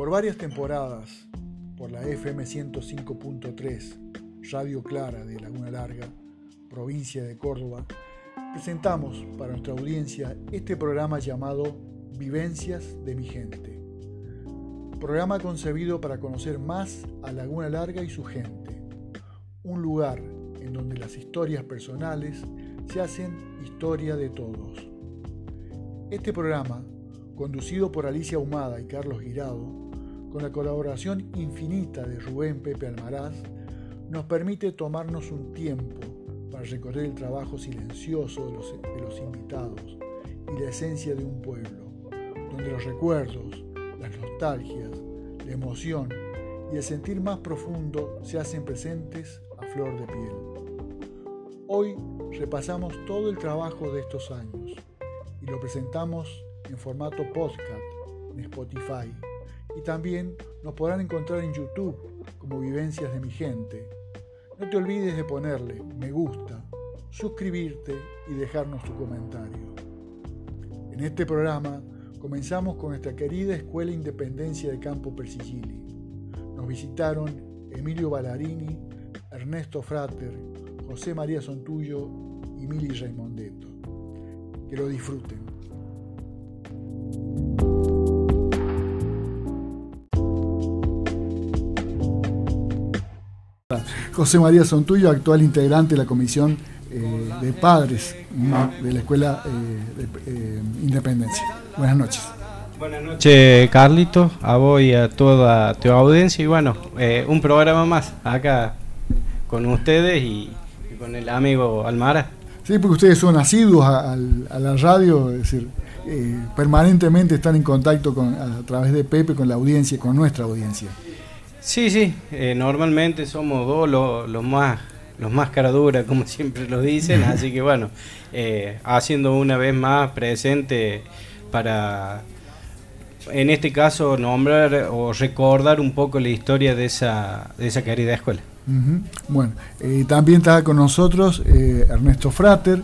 Por varias temporadas, por la FM 105.3, Radio Clara de Laguna Larga, provincia de Córdoba, presentamos para nuestra audiencia este programa llamado Vivencias de mi gente. Programa concebido para conocer más a Laguna Larga y su gente. Un lugar en donde las historias personales se hacen historia de todos. Este programa, conducido por Alicia Humada y Carlos Girado, con la colaboración infinita de Rubén Pepe Almaraz, nos permite tomarnos un tiempo para recorrer el trabajo silencioso de los, invitados y la esencia de un pueblo, donde los recuerdos, las nostalgias, la emoción y el sentir más profundo se hacen presentes a flor de piel. Hoy repasamos todo el trabajo de estos años y lo presentamos en formato podcast en Spotify y también nos podrán encontrar en YouTube como Vivencias de mi gente no te olvides de ponerle me gusta, suscribirte y dejarnos tu comentario. En este programa comenzamos con nuestra querida Escuela Independencia de Campo Persigili. Nos visitaron Emilio Ballarini, Ernesto Frater, José María Sontuyo y Mili Raimondeto. Que lo disfruten. José María Sontuyo, actual integrante de la Comisión eh, de Padres de la Escuela eh, eh, Independencia. Buenas noches. Buenas noches, Carlito, a vos y a toda tu audiencia. Y bueno, un programa más acá con ustedes y, con el amigo Almara. Sí, porque ustedes son asiduos a, la radio, es decir, permanentemente están en contacto con, a través de Pepe con la audiencia, con nuestra audiencia. Sí, sí, eh, normalmente somos dos los, más los más caraduras, como siempre lo dicen, así que bueno, eh, haciendo una vez más presente para, en este caso, nombrar o recordar un poco la historia de esa, de esa querida escuela. Bueno, eh, también está con nosotros Ernesto Frater,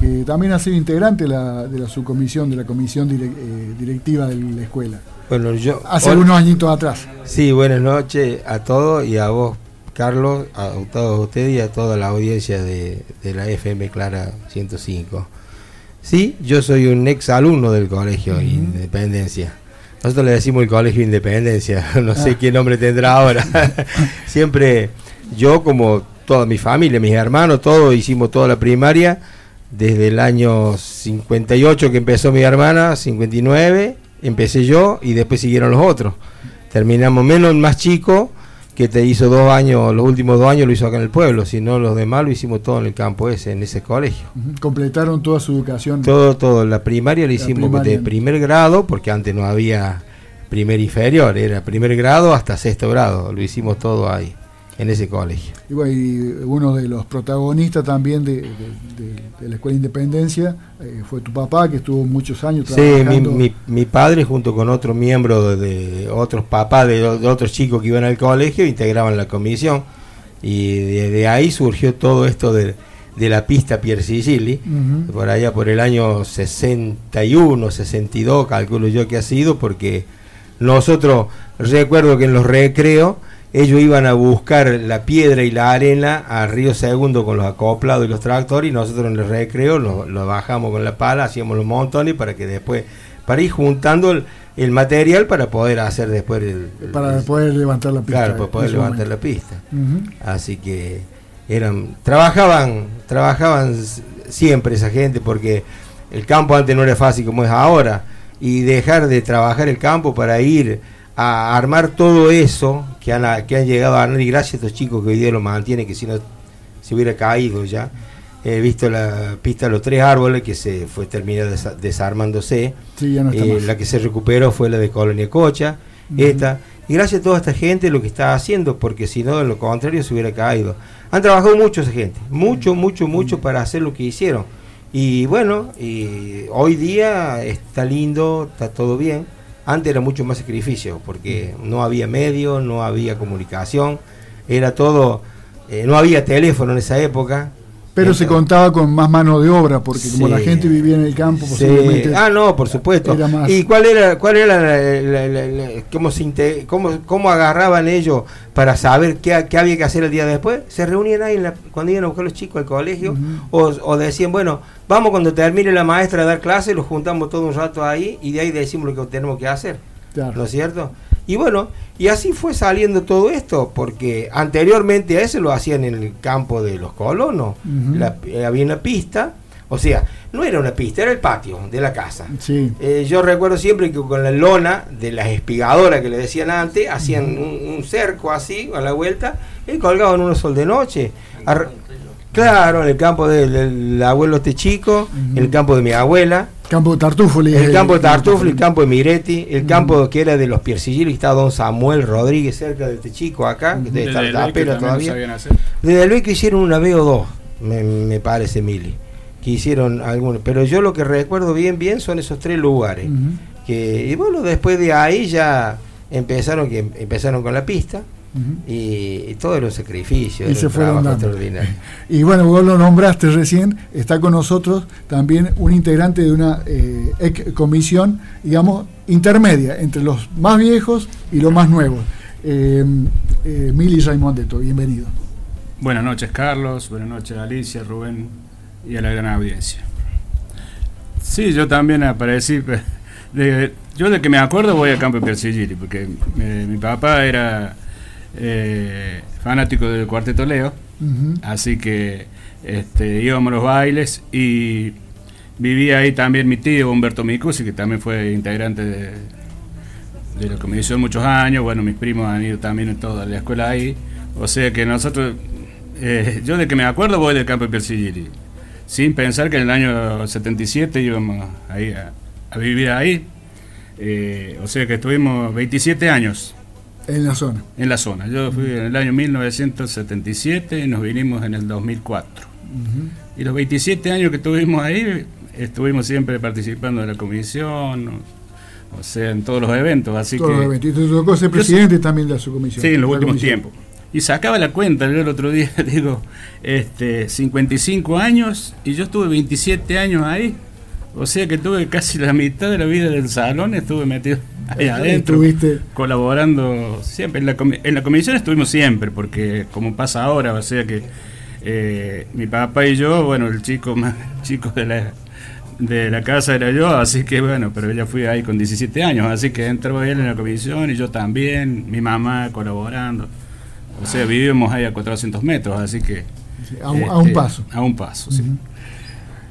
que también ha sido integrante la, de la subcomisión, de la comisión directiva de la escuela. Bueno, yo. Hace unos añitos atrás. Sí, buenas noches a todos y a vos, Carlos, a todos ustedes y a toda la audiencia de, la FM Clara 105. Sí, yo soy un ex alumno del Colegio Independencia. Nosotros le decimos el Colegio Independencia, no sé ah. qué nombre tendrá ahora. Siempre yo, como toda mi familia, mis hermanos, todos hicimos toda la primaria desde el año 58 que empezó mi hermana, 59 empecé yo y después siguieron los otros. Terminamos menos el más chico, que te hizo dos años, los últimos dos años lo hizo acá en el pueblo, sino los demás lo hicimos todo en el campo ese, en ese colegio. Completaron toda su educación. Todo, todo. La primaria lo hicimos de primer grado, porque antes no había primer inferior, era primer grado hasta sexto grado, lo hicimos todo ahí en ese colegio. Y, uno de los protagonistas también de, la Escuela Independencia eh, fue tu papá, que estuvo muchos años trabajando. Sí, mi, padre junto con otro miembro de, otros papás de, otros chicos que iban al colegio integraban la comisión y de, ahí surgió todo esto de, la pista Pier Sicili, por allá por el año 61, 62, calculo yo que ha sido, porque nosotros recuerdo que en los recreos ellos iban a buscar la piedra y la arena a Río Segundo con los acoplados y los tractores y nosotros en el recreo lo, bajamos con la pala, hacíamos los montones para que después, para ir juntando el, material para poder hacer después el... para poder levantar la pista. Claro, para poder levantar la pista. Así que eran, trabajaban, trabajaban siempre esa gente porque el campo antes no era fácil como es ahora y dejar de trabajar el campo para ir a armar todo eso que han, que han llegado a armar y gracias a estos chicos que hoy día lo mantienen, que si no se hubiera caído ya. He visto la pista de los tres árboles que se fue terminada desarmándose. Eh, la que se recuperó fue la de Colonia Cocha, esta. Y gracias a toda esta gente lo que está haciendo, porque si no, de lo contrario se hubiera caído. Han trabajado mucho esa gente, mucho, mucho, mucho para hacer lo que hicieron. Y bueno, y hoy día está lindo, está todo bien antes era mucho más sacrificio, porque no había medios, no había comunicación, era todo, eh, no había teléfono en esa época, Pero se contaba con más mano de obra, porque como la gente vivía en el campo, posiblemente. Ah, no, por supuesto. ¿Y cuál era, cuál era la, cómo, se cómo, cómo, agarraban ellos para saber qué, había que hacer el día después? Se reunían ahí cuando iban a buscar los chicos al colegio, o, decían, bueno, vamos cuando termine la maestra a dar clase, los juntamos todo un rato ahí y de ahí decimos lo que tenemos que hacer. ¿No es cierto? Y bueno, y así fue saliendo todo esto, porque anteriormente a eso lo hacían en el campo de los colonos. Eh, había una pista, o sea, no era una pista, era el patio de la casa. Eh, yo recuerdo siempre que con la lona de las espigadoras que le decían antes, hacían un, cerco así a la vuelta y colgaban unos sol de noche. Claro, en el campo del, abuelo este chico, en el campo de mi abuela. Campo de Tartufoli. El, campo de Tartufoli, el campo de Miretti, el campo que era de los Piercillilos, está don Samuel Rodríguez cerca de este chico acá, que debe estar la pena todavía. Desde luego que hicieron una vez o dos, me, parece, Mili. Que hicieron algunos. Pero yo lo que recuerdo bien, bien son esos tres lugares. que, y bueno, después de ahí ya empezaron, que, empezaron con la pista y, todos los sacrificios. Y se fueron Y bueno, vos lo nombraste recién, está con nosotros también un integrante de una eh, comisión, digamos, intermedia entre los más viejos y los más nuevos. Eh, eh, Mili Raimondeto, bienvenido. Buenas noches, Carlos. Buenas noches, Alicia, Rubén y a la gran audiencia. Sí, yo también aparecí. yo de que me acuerdo voy a Campo Persigiri, porque mi papá era eh, fanático del Cuarteto Leo, así que este, íbamos a los bailes y vivía ahí también mi tío Humberto Micusi, que también fue integrante de, de la comisión muchos años, bueno, mis primos han ido también en toda la escuela ahí, o sea que nosotros, eh, yo de que me acuerdo voy del campo de Persigiri, sin pensar que en el año 77 íbamos ahí a, vivir ahí, eh, o sea que estuvimos 27 años en la zona. En la zona. Yo fui en el año 1977 y nos vinimos en el 2004. Y los 27 años que estuvimos ahí, estuvimos siempre participando de la comisión, o, sea, en todos los eventos. Así todos que, los eventos. Y te tocó ser presidente también de su comisión. Sí, en los últimos tiempos. Y sacaba la cuenta, yo el otro día digo, este, 55 años y yo estuve 27 años ahí. O sea que tuve casi la mitad de la vida del salón, estuve metido ahí adentro, colaborando siempre. En la, en la comisión estuvimos siempre, porque como pasa ahora, o sea que eh, mi papá y yo, bueno, el chico más chico de la, de la casa era yo, así que bueno, pero ella fui ahí con 17 años, así que entró él en la comisión y yo también, mi mamá colaborando. O sea, vivimos ahí a 400 metros, así que... a, un, este, paso. A un paso, sí.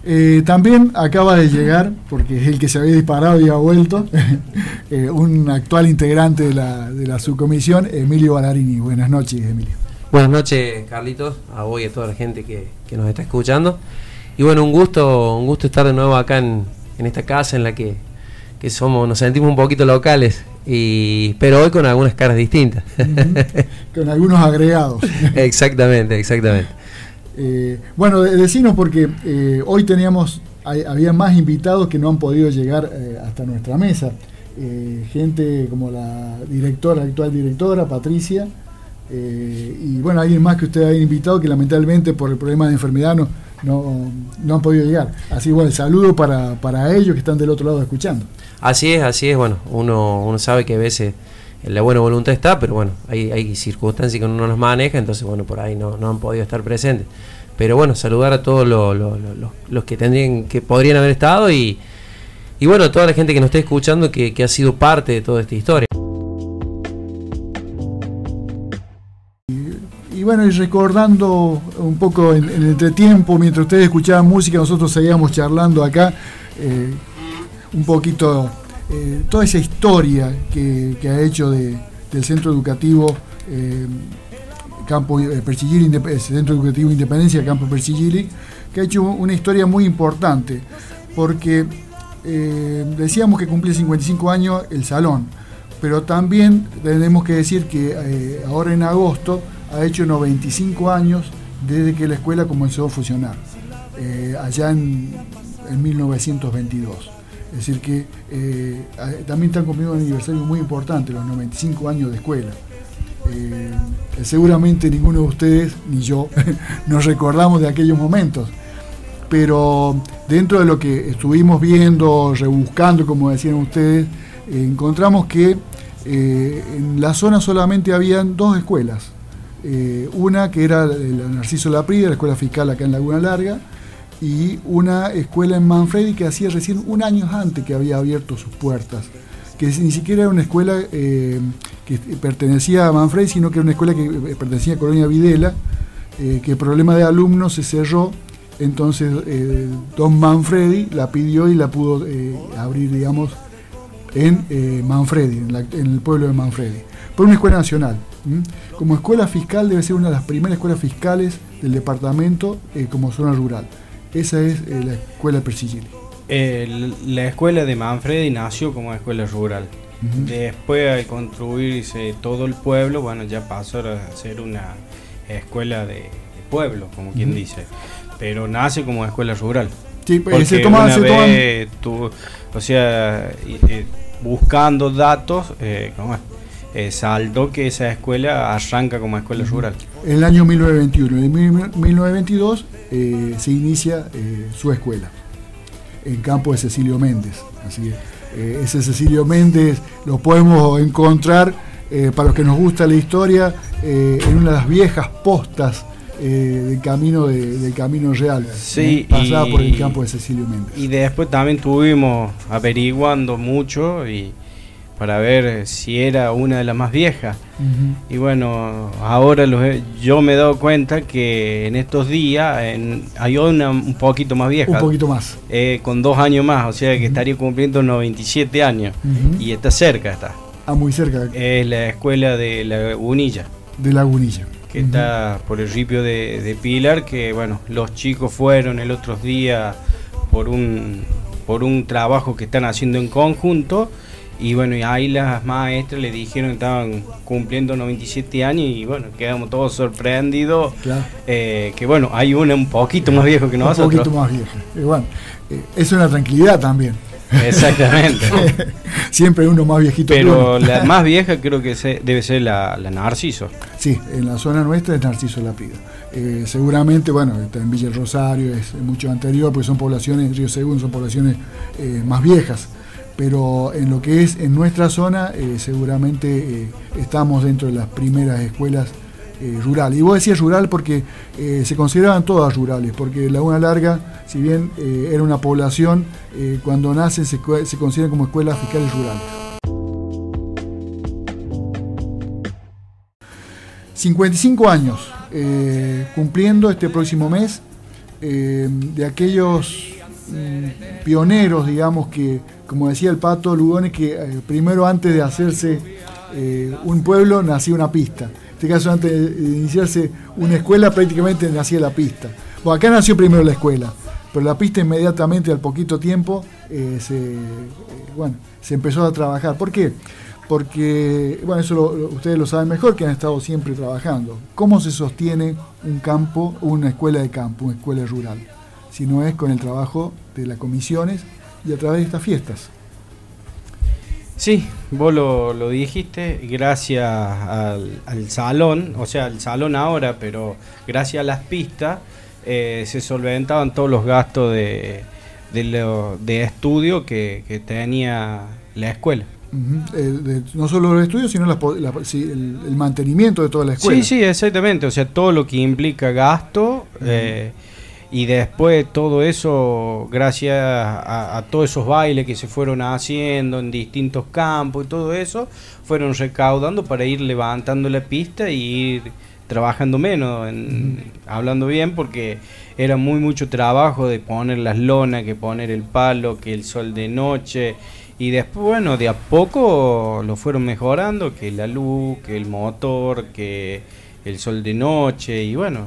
Eh, también acaba de llegar, porque es el que se había disparado y ha vuelto, eh, un actual integrante de la, de la subcomisión, Emilio Ballarini. Buenas noches, Emilio. Buenas noches, Carlitos, a vos y a toda la gente que, nos está escuchando. Y bueno, un gusto, un gusto estar de nuevo acá en, esta casa en la que, que, somos, nos sentimos un poquito locales, y, pero hoy con algunas caras distintas. con algunos agregados. exactamente, exactamente. Eh, bueno, decinos porque eh, hoy teníamos, había más invitados que no han podido llegar eh, hasta nuestra mesa. gente como la directora, actual directora, Patricia, y bueno, alguien más que ustedes hayan invitado que lamentablemente por el problema de enfermedad no, no, han podido llegar. Así el saludo para, para ellos que están del otro lado escuchando. Así es, así es, bueno, uno, uno sabe que a veces la buena voluntad está, pero bueno, hay, circunstancias que uno no nos maneja, entonces bueno, por ahí no, no han podido estar presentes. Pero bueno, saludar a todos los que tendrían, que podrían haber estado y, y bueno, a toda la gente que nos está escuchando que, ha sido parte de toda esta historia. Y, bueno, y recordando un poco en, el entretiempo, mientras ustedes escuchaban música, nosotros seguíamos charlando acá eh, un poquito eh, toda esa historia que, ha hecho del centro educativo eh, Campo eh, Centro Educativo Independencia, Campo Persigili, que ha hecho una historia muy importante, porque decíamos que cumplía 55 años el salón, pero también tenemos que decir que ahora en agosto ha hecho 95 años desde que la escuela comenzó a funcionar, allá en 1922. Es decir, que eh, también están cumpliendo un aniversario muy importante, los 95 años de escuela. Eh, seguramente ninguno de ustedes, ni yo, nos recordamos de aquellos momentos. Pero dentro de lo que estuvimos viendo, rebuscando, como decían ustedes, eh, encontramos que eh, en la zona solamente habían dos escuelas. una que era la Narciso Laprida, la escuela fiscal acá en Laguna Larga, y una escuela en Manfredi que hacía recién un año antes que había abierto sus puertas que ni siquiera era una escuela eh, que pertenecía a Manfredi, sino que era una escuela que eh, pertenecía a Colonia Videla, eh, que el problema de alumnos se cerró, entonces don Manfredi la pidió y la pudo abrir, digamos, en Manfredi, en, el pueblo de Manfredi, por una escuela nacional. Como escuela fiscal debe ser una de las primeras escuelas fiscales del departamento como zona rural. Esa es la escuela Persigili la escuela de Manfredi nació como escuela rural. Después, al construirse todo el pueblo, bueno, ya pasó a ser una escuela de, pueblo, como quien dice. Pero nace como escuela rural. Sí, pues, se toma, una vez o sea, buscando datos, eh, ¿cómo es? Saldo que esa escuela arranca como escuela rural. En el año 1921, en 1922 eh, se inicia eh, su escuela en campo de Cecilio Méndez. Así eh, ese Cecilio Méndez lo podemos encontrar, eh, para los que nos gusta la historia, eh, en una de las viejas postas del, camino del Camino Real, sí, pasada por el campo de Cecilio Méndez. Y después también estuvimos averiguando mucho y para ver si era una de las más viejas. Y bueno, ahora yo me he dado cuenta que en estos días hay una un poquito más vieja. Un poquito más. Eh, con dos años más, o sea que estaría cumpliendo 97 años. Y está cerca, está. Ah, muy cerca. Es la escuela de Lagunilla. De Lagunilla. Que está por el ripio de, de, Pilar, que bueno, los chicos fueron el otro día por un, por un trabajo que están haciendo en conjunto y bueno, y ahí las maestras le dijeron que estaban cumpliendo 97 años y bueno, quedamos todos sorprendidos. Eh, que bueno, hay una un poquito más viejo que nosotros. Un poquito más viejo. Y bueno, eh, es una tranquilidad también. Exactamente. Siempre uno más viejito. Pero la más vieja creo que debe ser la, Narciso. Sí, en la zona nuestra es Narciso Lapida. Eh, seguramente, bueno, está en Villa Rosario, es mucho anterior, porque son poblaciones, Río Segundo son poblaciones eh, más viejas pero en lo que es en nuestra zona eh, seguramente eh, estamos dentro de las primeras escuelas eh, rurales. Y vos decías rural porque se consideraban todas rurales, porque Laguna Larga, si bien era una población, cuando nacen se, se consideran como escuelas fiscales rurales. 55 años, cumpliendo este próximo mes, de aquellos mm, pioneros, digamos, que como decía el pato Lugones, que eh, primero antes de hacerse eh, un pueblo nacía una pista. En este caso, antes de iniciarse una escuela, prácticamente nacía la pista. Bueno, acá nació primero la escuela, pero la pista inmediatamente, al poquito tiempo, eh, se, bueno, se empezó a trabajar. ¿Por qué? Porque, bueno, eso ustedes lo saben mejor, que han estado siempre trabajando. ¿Cómo se sostiene un campo, una escuela de campo, una escuela rural? Si no es con el trabajo de las comisiones y a través de estas fiestas. Sí, vos lo, dijiste, gracias al, salón, o sea, al salón ahora, pero gracias a las pistas eh, se solventaban todos los gastos de, de, estudio que, tenía la escuela. no solo los estudios, sino el, mantenimiento de toda la escuela. Sí, sí, exactamente. O sea, todo lo que implica gasto, y después todo eso, gracias a, todos esos bailes que se fueron haciendo en distintos campos y todo eso, fueron recaudando para ir levantando la pista y ir trabajando menos, hablando bien, porque era muy mucho trabajo de poner las lonas, que poner el palo, que el sol de noche. Y después, bueno, de a poco lo fueron mejorando, que la luz, que el motor, que el sol de noche, y bueno,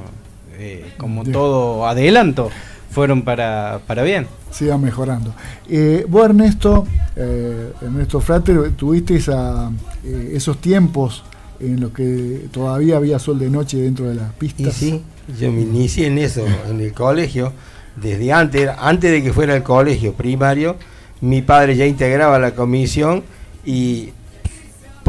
eh, como todo adelanto, fueron para, para bien. Siga mejorando. Eh, vos, Ernesto, eh, Ernesto Frater, tuviste eh, esos tiempos en los que todavía había sol de noche dentro de las pistas. sí, yo me inicié en eso, en el colegio, desde antes, antes de que fuera el colegio primario, mi padre ya integraba la comisión y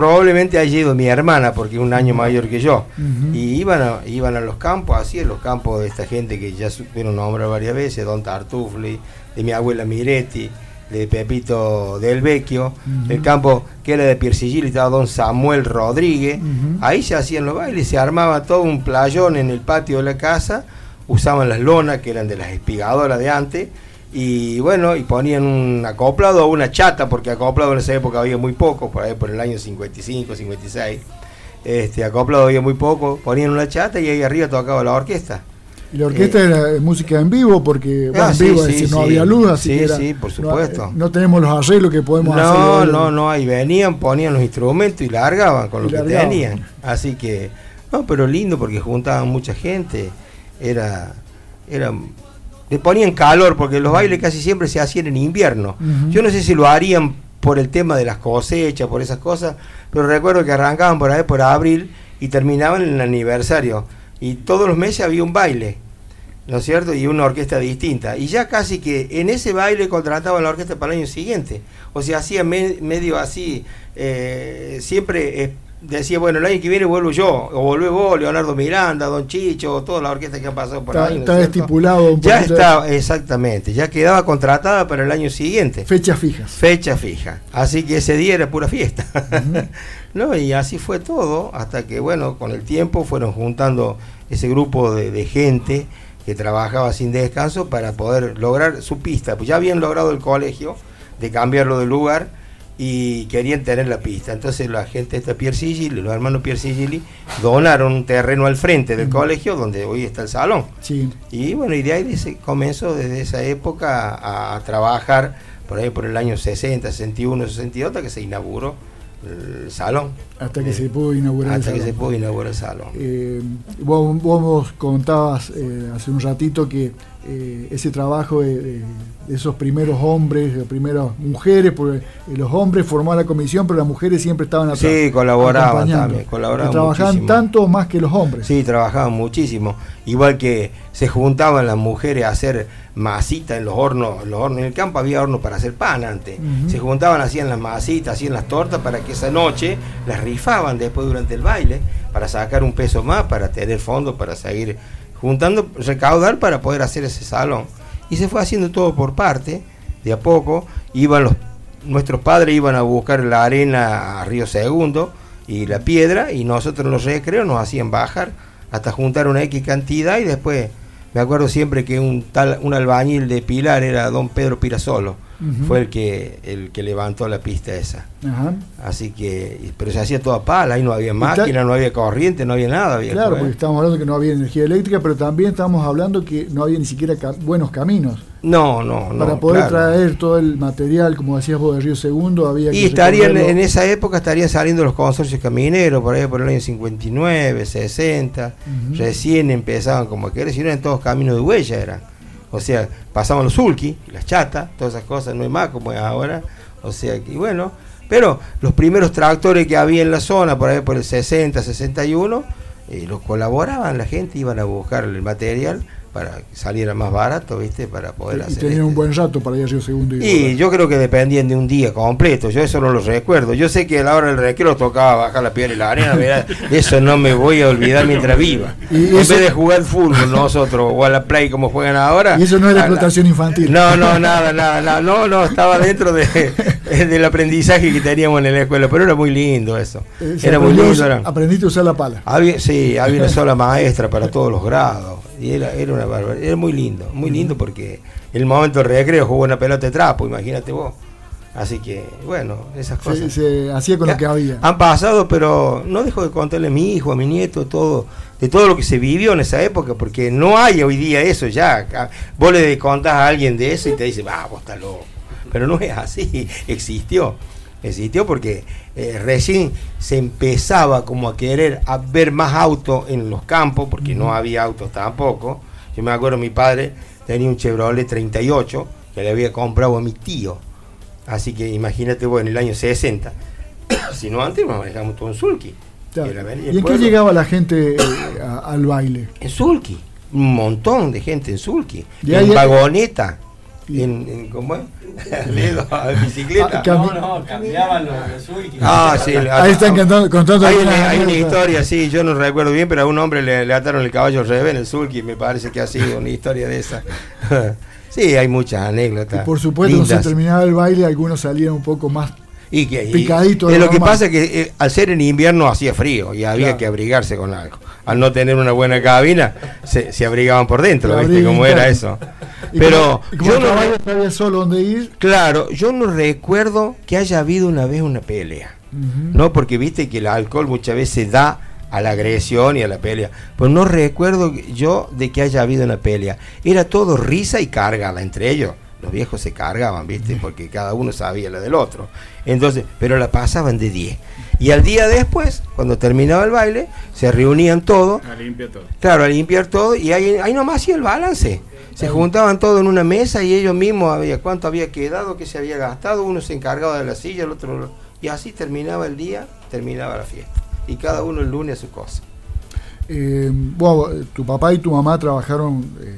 probablemente haya ido mi hermana, porque es un año mayor que yo. Y iban a, iban a los campos, así, en los campos de esta gente que ya supieron nombrar varias veces, Don Tartufli, de mi abuela Miretti, de Pepito del Vecchio, el campo que era de Piercigil, estaba Don Samuel Rodríguez. Ahí se hacían los bailes, se armaba todo un playón en el patio de la casa, usaban las lonas que eran de las espigadoras de antes, y bueno, y ponían un acoplado o una chata, porque acoplado en esa época había muy poco, por ahí por el año 55, 56. Este, acoplado había muy poco, ponían una chata y ahí arriba tocaba la orquesta. Y la orquesta era música en vivo porque Ah, en sí, vivo es sí, decir, no había luz, así Sí, que era- sí, por no- supuesto. No, tenemos los arreglos que podemos hacer. No, no, no, ahí venían, ponían los instrumentos y largaban con Y lo que tenían. Así que, no, pero lindo porque juntaban mucha gente. Era, era, le ponían calor porque los bailes casi siempre se hacían en invierno. Yo no sé si lo harían por el tema de las cosechas, por esas cosas, pero recuerdo que arrancaban por ahí por abril y terminaban en el aniversario. Y todos los meses había un baile. ¿no es cierto? Y una orquesta distinta. Y ya casi que en ese baile contrataban la orquesta para el año siguiente. O sea, hacía me- medio así, eh, siempre eh, decía, bueno, el año que viene vuelvo yo, o volvé vos, Leonardo Miranda, Don Chicho, toda la orquesta que han pasado por Está, ahí. ¿no es está estipulado un Ya estaba, exactamente, ya quedaba contratada para el año siguiente. fechas fijas. Fecha fija. Así que ese día era pura fiesta. ¿No? Y así fue todo, hasta que, bueno, con el tiempo fueron juntando ese grupo de, de gente que trabajaba sin descanso para poder lograr su pista. Pues ya habían logrado el colegio de cambiarlo de lugar y querían tener la pista. Entonces la gente esta Pierre Sigilli, los hermanos Pierre Sigilli, donaron un terreno al frente del colegio donde hoy está el salón. Sí. Y bueno, y de ahí se comenzó desde esa época a, a trabajar por ahí por el año 60, 61, 62, hasta que se inauguró el salón. Hasta que Eh, se pudo inaugurar el Hasta que se pudo inaugurar el salón. Eh, vos, vos contabas eh, hace un ratito que eh, ese trabajo de, esos primeros hombres, de primeras mujeres, porque eh, los hombres formaban la comisión, pero las mujeres siempre estaban atrás. Sí, colaboraban también, colaboraban trabajaban muchísimo. tanto más que los hombres. Sí, trabajaban muchísimo. Igual que se juntaban las mujeres a hacer masita en los hornos. En los hornos en el campo había hornos para hacer pan antes. Se juntaban, hacían las masitas, hacían las tortas para que esa noche las rifaban después durante el baile para sacar un peso más, para tener fondos, para seguir juntando, recaudar para poder hacer ese salón. Y se fue haciendo todo por parte, de a poco. Iban los, nuestros padres iban a buscar la arena a Río Segundo y la piedra, y nosotros en los recreos nos hacían bajar hasta juntar una X cantidad y después me acuerdo siempre que un tal un albañil de Pilar era don Pedro Pirasolo Fue el que el que levantó la pista esa Ajá. así que pero se hacía toda pala ahí no había máquina no había corriente no había nada viejo, Claro, ¿eh? porque estamos hablando que no había energía eléctrica, pero también estamos hablando que no había ni siquiera ca- buenos caminos. no no no Para poder claro. traer todo el material, como decías vos, de Río Segundo, había que y estarían en esa época estarían saliendo los consorcios camineros por ahí por el año 59 60 Ujú. recién empezaban como a querer si no eran todos caminos de huella eran o sea pasaban los sulky las chatas todas esas cosas no es más como es ahora. O sea que bueno pero los primeros tractores que había en la zona por ahí por el 60 61 eh, los colaboraban la gente iban a buscar el material para que saliera más barato viste para poder y hacer tenían un este- buen rato para ir a Segundo. Y, y yo creo que dependían de un día completo, yo eso no lo recuerdo. Yo sé que a la hora del recreo tocaba bajar la piedra y la arena, de eso no me voy a olvidar mientras viva. Y en eso- vez de jugar fútbol nosotros o a la play como juegan ahora. Y eso no es la a la- explotación infantil. No, no, nada, nada, nada. No, no, estaba dentro de, del aprendizaje que teníamos en la escuela, pero era muy lindo eso. Eh, Era muy lindo. Era, Aprendiste a usar la pala. había, sí, había una sola maestra para todos los grados. Y era, era una barbaridad. Era muy lindo, muy lindo porque en el momento del recreo jugó una pelota de trapo, imagínate vos. Así que, bueno, esas Se, cosas. se hacía con lo que había. Han pasado, pero no dejo de contarle a mi hijo, a mi nieto, todo, de todo lo que se vivió en esa época, porque no hay hoy día eso ya. Vos le contás a alguien de eso y te dice, va, vos estás loco. Pero no es así, existió. Existió porque eh, recién se empezaba como a querer a ver más autos en los campos, porque no había autos tampoco. Yo me acuerdo, mi padre tenía un Chevrolet 38 que le había comprado a mi tío. Así que imagínate vos en el año 60. si no antes nos manejamos todo en Sulky. Claro. ¿Y en qué llegaba la gente eh, a- al baile? En Sulky. Un montón de gente en Sulky. En vagoneta. En, en ¿cómo es? Ledo, a bicicleta. Ah, No, no, cambiaban los, los. Ah, sí. Ahí están contando, contando Hay una, hay una historia, sí, yo no recuerdo bien, pero a un hombre le, le ataron el caballo al revés en el Zulki, me parece que ha sido una historia de esa. sí, hay muchas Y anécdotas. por supuesto, cuando se terminaba el baile, algunos salían un poco más. Y que, y- picadito de es lo que pasa es que eh, al ser en invierno hacía frío y había Claro. que abrigarse con algo. Al no tener una buena cabina, se, se abrigaban por dentro, ¿viste cómo era eso? Y Pero como, y como yo el no, solo dónde ir. claro, yo no recuerdo que haya habido una vez una pelea. No, porque viste que el alcohol muchas veces da a la agresión y a la pelea. Pues no recuerdo yo de que haya habido una pelea. Era todo risa y cargada entre ellos. Los viejos se cargaban, viste, porque cada uno sabía la del otro. Entonces, pero la pasaban de 10. Y al día después, cuando terminaba el baile, se reunían todos, A limpia todo. claro, a limpiar todo, y ahí, ahí nomás hacía el balance. Se juntaban todos en una mesa y ellos mismos había cuánto había quedado, qué se había gastado, uno se encargaba de la silla, el otro y así terminaba el día, terminaba la fiesta. Y cada uno el lunes a su cosa. Eh, bueno, tu papá y tu mamá trabajaron eh,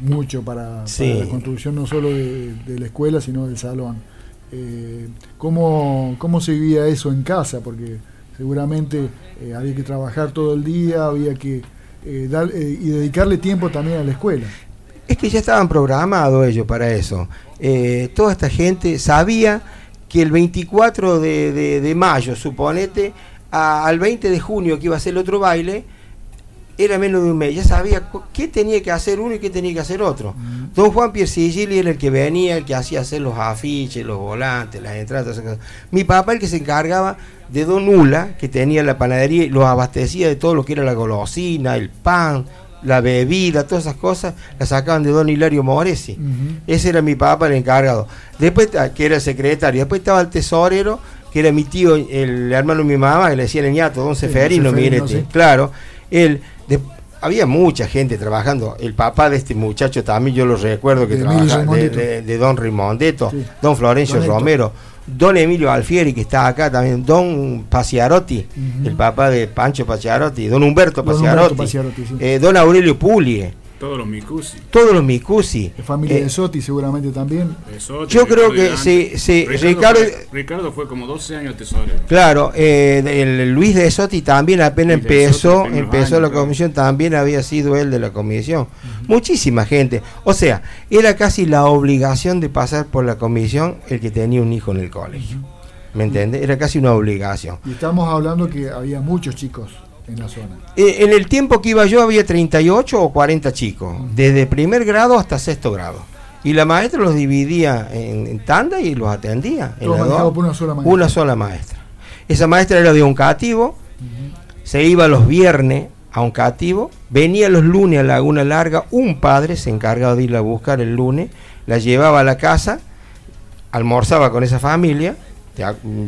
mucho para, Sí. para la construcción no solo de, de la escuela, sino del salón. Eh, ¿cómo, ¿Cómo se vivía eso en casa? Porque seguramente había que trabajar todo el día, había que eh, dar, eh, y dedicarle tiempo también a la escuela. Es que ya estaban programados ellos para eso. Eh, toda esta gente sabía que el 24 de, de- de mayo, suponete, a- al 20 de junio que iba a ser el otro baile, era menos de un mes. Ya sabía qué tenía que hacer uno y qué tenía que hacer otro. Don Juan Piercigili era el que venía, el que hacía hacer los afiches, los volantes, las entradas. Mi papá el que se encargaba de Don Ula, que tenía la panadería y los abastecía de todo lo que era la golosina, el pan, la bebida, todas esas cosas, las sacaban de Don Hilario Moresi. Ese era mi papá el encargado. Después, que era el secretario. Después estaba el tesorero, que era mi tío, el hermano de mi mamá, que le decía el ñato, don Seferino, Seferino, mírete. sí. Claro, él. de- había mucha gente trabajando. El papá de este muchacho también, yo lo recuerdo que De trabajaba, de, don Rimondeto, Sí. don Florencio. Romero, don Emilio Alfieri, que está acá también, don Paciarotti, el papá de Pancho Paciarotti, don Humberto Don Paciarotti, Humberto Paciarotti, sí. eh, don Aurelio Pulie, Todos los micusi. todos los Micusi. De familia Eh, de Soti seguramente también. Eso, Yo creo que sí, sí, Ricardo, Ricardo- fue, Ricardo fue como 12 años tesorero. Claro, eh, el Luis de Sotti también apenas Luis empezó, Sotti, empezó años, la claro. comisión, también había sido él de la comisión. Muchísima gente. O sea, era casi la obligación de pasar por la comisión el que tenía un hijo en el colegio. ¿Me entiendes? Era casi una obligación. Y estamos hablando que había muchos chicos en la zona. Eh, en el tiempo que iba yo había 38 o 40 chicos, desde primer grado hasta sexto grado. Y la maestra los dividía en, en tanda y los atendía. en la dos. por una sola maestra. Una sola maestra. Esa maestra era de un cativo, se iba los viernes a un cativo, venía los lunes a Laguna Larga, un padre se encargaba de irla a buscar el lunes, la llevaba a la casa, almorzaba con esa familia,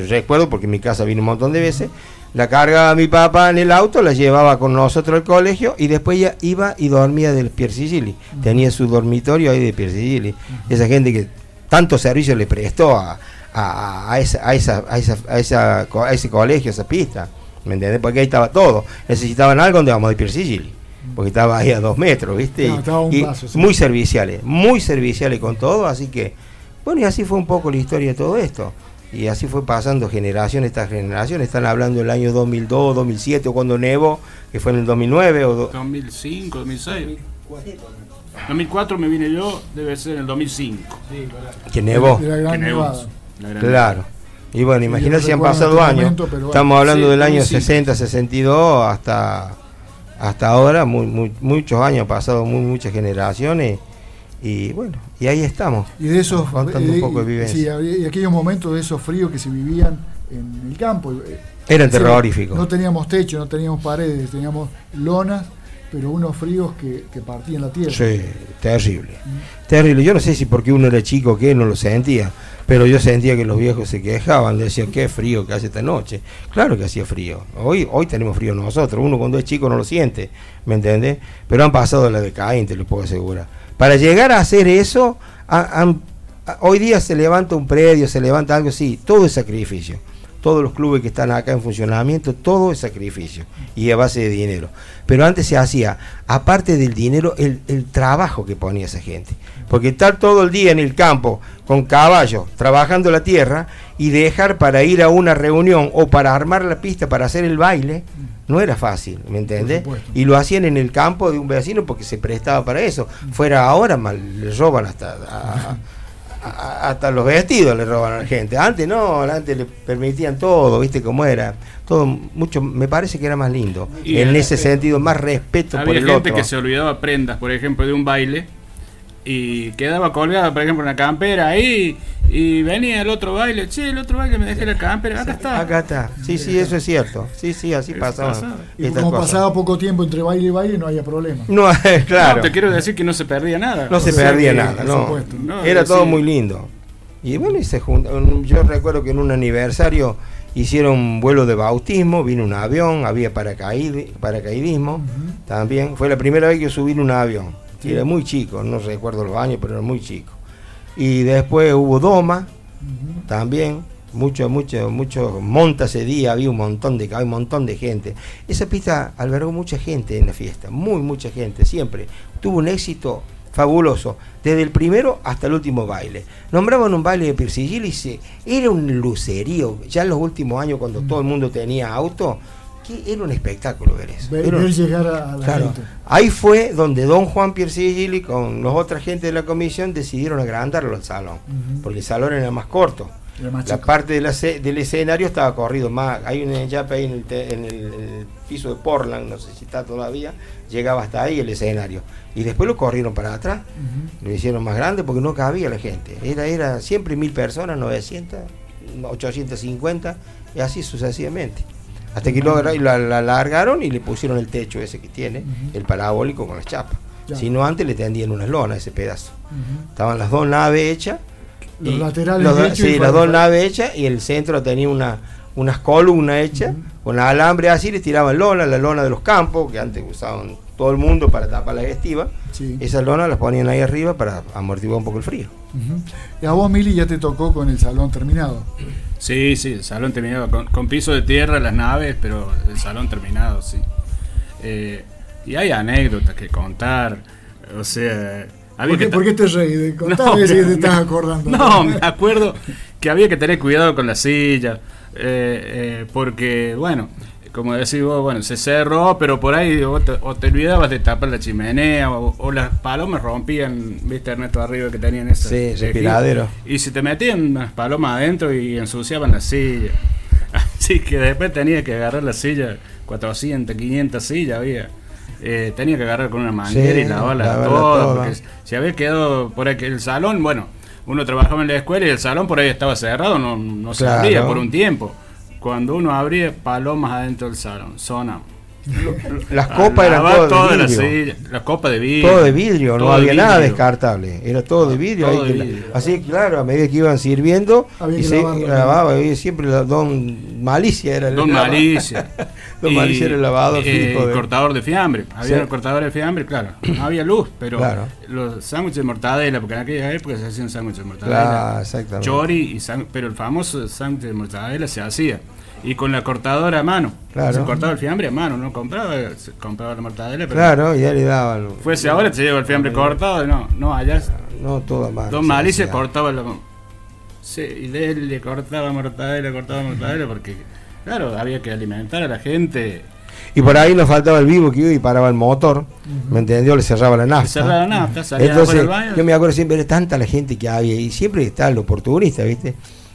recuerdo porque en mi casa vino un montón de veces, la cargaba mi papá en el auto, la llevaba con nosotros al colegio y después ella iba y dormía del Piercigili. Tenía su dormitorio ahí de Piercigili. Esa gente que tanto servicio le prestó a, a, a esa, a, esa, a, esa, a, esa co- a ese colegio, a esa pista. ¿Me entiendes? Porque ahí estaba todo. Necesitaban algo donde vamos de Piercigili. Porque estaba ahí a dos metros, ¿viste? Y- paso, sí. Muy serviciales, muy serviciales con todo. Así que, bueno, y así fue un poco la historia de todo esto. Y así fue pasando generación estas generaciones. Están hablando del año 2002, 2007, o cuando Nevo, que fue en el 2009. O do- 2005, 2006. 2004 me vine yo, debe ser en el 2005. que Nevó. De la Gran Que nevó. La gran- Claro. Y bueno, Sí, imagínate si han pasado años. momento, pero bueno. Estamos hablando Sí, del año 2005. 60, 62 hasta hasta ahora, muy, muy- muchos años han pasado, muy, muchas generaciones. Y bueno, y ahí estamos. Y de esos. Contando un eh, poco de vivencia. sí, y aquellos momentos de esos fríos que se vivían en el campo. eh, Eran terroríficos. No teníamos techo, no teníamos paredes, teníamos lonas, pero unos fríos que, que partían la tierra. Sí, terrible. Terrible. Yo no sé si porque uno era chico o qué, no lo sentía. Pero yo sentía que los viejos se quejaban, decían, qué frío que hace esta noche. Claro que hacía frío. Hoy, hoy tenemos frío nosotros. Uno cuando es chico no lo siente, ¿me entendés? Pero han pasado la decaída, te lo puedo asegurar. Para llegar a hacer eso, hoy día se levanta un predio, se levanta algo así. Todo es sacrificio. Todos los clubes que están acá en funcionamiento, todo es sacrificio y a base de dinero. Pero antes se hacía, aparte del dinero, el, el trabajo que ponía esa gente. Porque estar todo el día en el campo con caballos, trabajando la tierra, y dejar para ir a una reunión o para armar la pista para hacer el baile, no era fácil, ¿me entiendes? Y lo hacían en el campo de un vecino porque se prestaba para eso. Fuera ahora, mal, le roban hasta... hasta los vestidos le roban a la gente. Antes no, antes le permitían todo, ¿viste cómo era? Todo mucho, me parece que era más lindo. en ese sentido, más respeto por el gente que se olvidaba prendas, por ejemplo, de un baile y quedaba colgada, por ejemplo, una campera ahí y venía el otro baile, che, el otro baile me dejé la campera, acá está. Acá está, sí, sí, eso es cierto, sí, sí, así pasaba. Y como pasaba poco tiempo entre baile y baile, no había problema. No, claro. No, te quiero decir que no se perdía nada. No se perdía nada, no. Era todo muy lindo. Y bueno, y se yo recuerdo que en un aniversario hicieron un vuelo de bautismo, vino un avión, había paracaidismo también. Fue la primera vez que subí en un avión era muy chico, no recuerdo los años, pero era muy chico. Y después hubo Doma, también, mucho, mucho, mucho monta ese día, había un montón de, había un montón de gente. Esa pista albergó mucha gente en la fiesta, muy mucha gente, siempre. Tuvo un éxito fabuloso, desde el primero hasta el último baile. Nombraban un baile de Persigil y era un lucerío. Ya en los últimos años, cuando todo el mundo tenía auto, era un espectáculo ver eso. Ver, llegar a, la gente. Ahí fue donde don Juan Pierre con los otras gente de la comisión decidieron agrandarlo al salón, porque el salón era más corto. la parte del escenario estaba corrido más. Hay un yape ahí en el, piso de Portland, no sé si está todavía, llegaba hasta ahí el escenario. Y después lo corrieron para atrás, lo hicieron más grande porque no cabía la gente. Era, era siempre mil personas, 900, 850, y así sucesivamente. Hasta que lo, la, la, largaron y le pusieron el techo ese que tiene, el parabólico con las chapas. Si no, antes le tendían una lona a ese pedazo. Estaban las dos naves hechas. Los laterales Sí, las dos naves hechas y el centro tenía una, unas columnas hechas con alambre así, le tiraban lona, la lona de los campos, que antes usaban todo el mundo para tapar la gestiva. Esas lonas las ponían ahí arriba para amortiguar un poco el frío. Y a vos, Mili, ya te tocó con el salón terminado. Sí, sí, el salón terminado, con, piso de tierra, las naves, pero el salón terminado, sí. Eh, y hay anécdotas que contar, o sea... ¿Por, qué, ¿Por qué te reí? Contar no, te estás acordando. No, me acuerdo que había que tener cuidado con la silla, eh, eh, porque, bueno, como decís vos, bueno, se cerró, pero por ahí o te, olvidabas de tapar la chimenea o, las palomas rompían, viste Ernesto arriba que tenían ese sí, respiradero. Y se te metían las palomas adentro y ensuciaban la silla. Así que después tenía que agarrar la silla, 400, 500 sillas había. Eh, tenía que agarrar con una manguera y lavarla, toda, porque se había quedado por ahí el salón, bueno, uno trabajaba en la escuela y el salón por ahí estaba cerrado, no, no se abría por un tiempo cuando uno abría palomas adentro del salón, zona. Las copas eran todas de vidrio. las copas de vidrio. Todo de vidrio, no había nada descartable. Era todo de vidrio. Así, claro, a medida que iban sirviendo, y se lavaba. siempre la Don Malicia era el Don Malicia. don Malicia era el lavador. Eh, cortador de fiambre. Había el cortador de fiambre, claro. No había luz, pero los sándwiches de mortadela, porque en aquella época se hacían sándwiches de mortadela. Chori, y pero el famoso sándwich de mortadela se hacía y con la cortadora a mano. Claro. Se cortaba el fiambre a mano, no compraba, se compraba la mortadela. Pero claro, ya le daba. Fuese ahora se lleva el fiambre cortado, no, no, allá. No, todo mal. Don Malicia cortaba la. Sí, y él le cortaba mortadela, cortaba mortadela, porque, claro, había que alimentar a la gente. Y por ahí nos faltaba el vivo que iba y paraba el motor, ¿me entendió? Le cerraba la nafta. cerraba la nafta, salía Entonces, el baño. Yo me acuerdo siempre de tanta la gente que había, y siempre estaba el oportunista, ¿viste?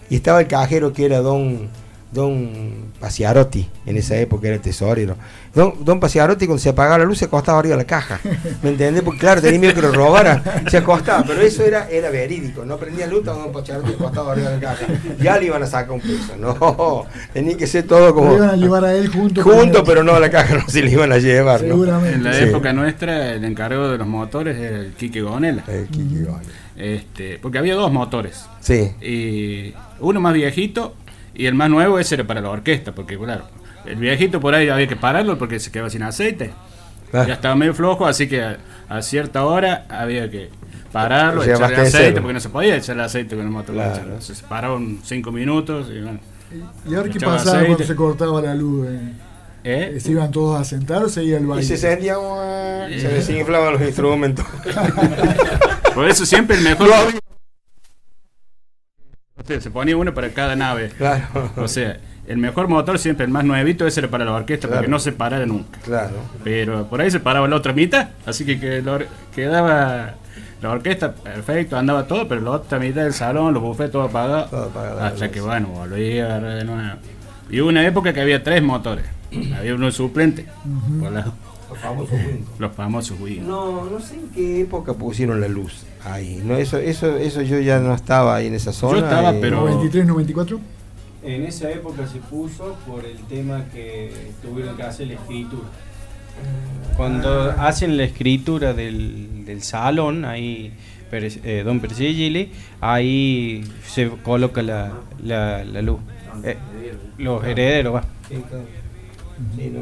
Y estaba el cajero que era don don Paciarotti, en esa época era el tesorero. Don, don Paciarotti cuando se apagaba la luz se acostaba arriba de la caja. ¿Me entendés? Porque claro, tenía miedo que lo robaran. Se acostaba, pero eso era, era verídico. No prendía luz, don Paciarotti acostaba arriba de la caja. Ya le iban a sacar un peso. No, tenía que ser todo como. Le iban a llevar a él junto. Junto, pero no a la caja, no se le iban a llevar. Seguramente. En la época nuestra, el encargado de los motores era el Quique Gonela. El Quique Gonela. Este, porque había dos motores. Sí. Y uno más viejito y el más nuevo ese era para la orquesta, porque claro, el viejito por ahí había que pararlo porque se quedaba sin aceite. Ya estaba medio flojo, así que a, cierta hora había que pararlo, echarle aceite, porque no se podía echarle aceite con el motor. Claro. Se pararon cinco minutos y bueno, ¿Y ahora qué pasaba aceite. cuando se cortaba la luz? eh? ¿Eh? ¿Se iban todos a sentar o seguía el Y baile? se sentían, se desinflaban los instrumentos. Por eso siempre el mejor. O sea, se ponía uno para cada nave. Claro, O sea, el mejor motor siempre, el más nuevito, ese era para la orquesta, Claro. para que no se parara nunca. claro. Pero por ahí se paraba la otra mitad, así que, quedaba la orquesta perfecto, andaba todo, pero la otra mitad del salón, los bufetes, todo apagado. Todo apagado, hasta que bueno, volvía a agarrar de nuevo. Y hubo una época que había tres motores. había uno suplente, por la- Los famosos Windows. los famosos Wii. No, no sé en qué época pusieron la luz ahí. No, eso, eso, eso yo ya no estaba ahí en esa zona. estaba, eh, pero- 93, 94. En esa época se puso por el tema que tuvieron que hacer la escritura. Cuando hacen la escritura del, del salón, ahí eh, Don Persigili, ahí se coloca la, la, la luz. Eh, los herederos, va.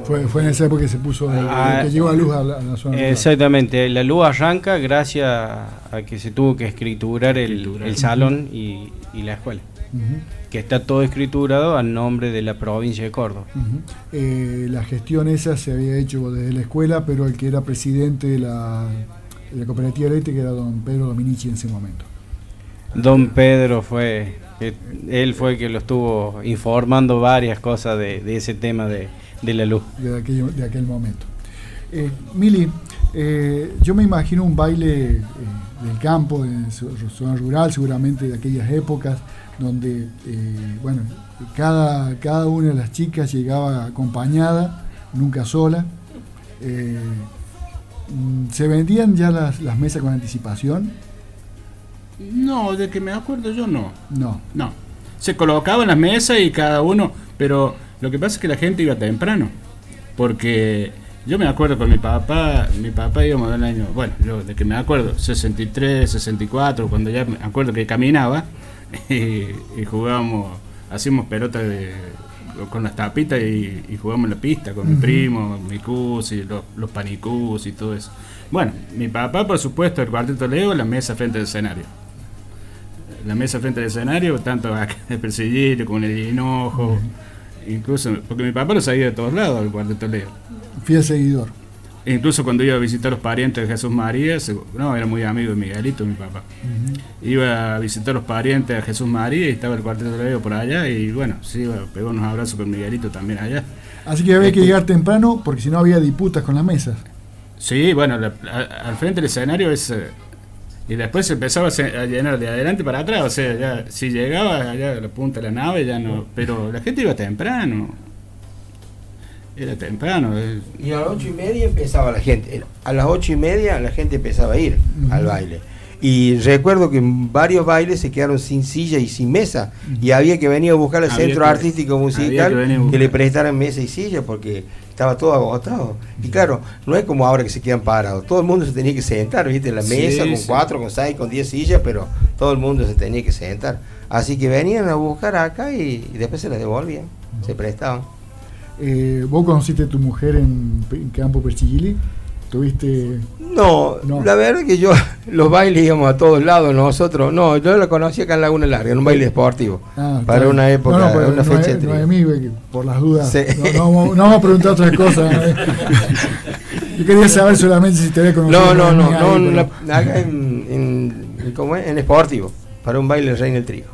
Fue, fue en esa época que se puso, el- Ah, que llegó a luz a la, a la zona. rural. Exactamente, la luz arranca gracias a que se tuvo que escriturar el, Escriturar. el salón y, y la escuela, que está todo escriturado al nombre de la provincia de Córdoba. Eh, la gestión esa se había hecho desde la escuela, pero el que era presidente de la, de la cooperativa eléctrica era don Pedro Dominici en ese momento. Don Pedro fue, que él fue el que lo estuvo informando varias cosas de, de ese tema de, de la luz. de aquel, de aquel momento. Eh, Mili, eh, yo me imagino un baile eh, del campo, de su- zona rural, seguramente de aquellas épocas, donde, eh, bueno, cada, cada una de las chicas llegaba acompañada, nunca sola. ¿Se vendían ya las, las mesas con anticipación? No, de que me acuerdo yo no. No. No. Se colocaban las mesas y cada uno, pero lo que pasa es que la gente iba temprano. Porque yo me acuerdo con mi papá, mi papá íbamos del año, bueno, yo de que me acuerdo, 63, 64, cuando ya me acuerdo que caminaba y, y jugábamos, hacíamos pelotas de, con las tapitas y, y jugábamos en la pista con mi primo, mi cus y los, los panicus y todo eso. Bueno, mi papá, por supuesto, el cuarteto Leo, la mesa frente al escenario la mesa frente al escenario, tanto acá de Perseguir como en el Hinojo, incluso, porque mi papá lo sabía de todos lados, el cuarteto Leo. Fiel seguidor. E incluso cuando iba a visitar a los parientes de Jesús María, se- no, era muy amigo de Miguelito, mi papá. Iba a visitar a los parientes de Jesús María y estaba el cuarteto Leo por allá, y bueno, sí, pegó unos abrazos con Miguelito también allá. Así que había que Este- llegar temprano porque si no había disputas con las mesas. Sí, bueno, la- a- al frente del escenario es... eh, y después se empezaba a, llenar de adelante para atrás, o sea, ya si llegaba allá a la punta de la nave ya no... Pero la gente iba temprano. Era temprano. eh. Y a las ocho y media empezaba la gente. A las ocho y media la gente empezaba a ir al baile. Y recuerdo que en varios bailes se quedaron sin silla y sin mesa. Y había que venir a buscar al Había centro que- artístico musical que que, le prestaran mesa y silla porque estaba todo agotado. Y claro, no es como ahora que se quedan parados. Todo el mundo se tenía que sentar, ¿viste? En la Sí, mesa con sí. cuatro, con seis, con diez sillas, pero todo el mundo se tenía que sentar. Así que venían a buscar acá y, y después se las devolvían. Se prestaban. Eh, ¿Vos conociste a tu mujer en, en Campo Perchigili? ¿Tuviste No, No. la verdad que yo, los bailes íbamos a todos lados, nosotros, no, yo la conocí acá en Laguna Larga, en un baile deportivo, Ah, para una época, No, no, pero una fecha es- no es que por las dudas. Sí. No, no vamos, a preguntar otras cosas. ¿eh? Yo quería saber solamente si te había conocido. No, no, no, no, la- acá en, en, ¿cómo es? en deportivo, para un baile Reina del Trigo.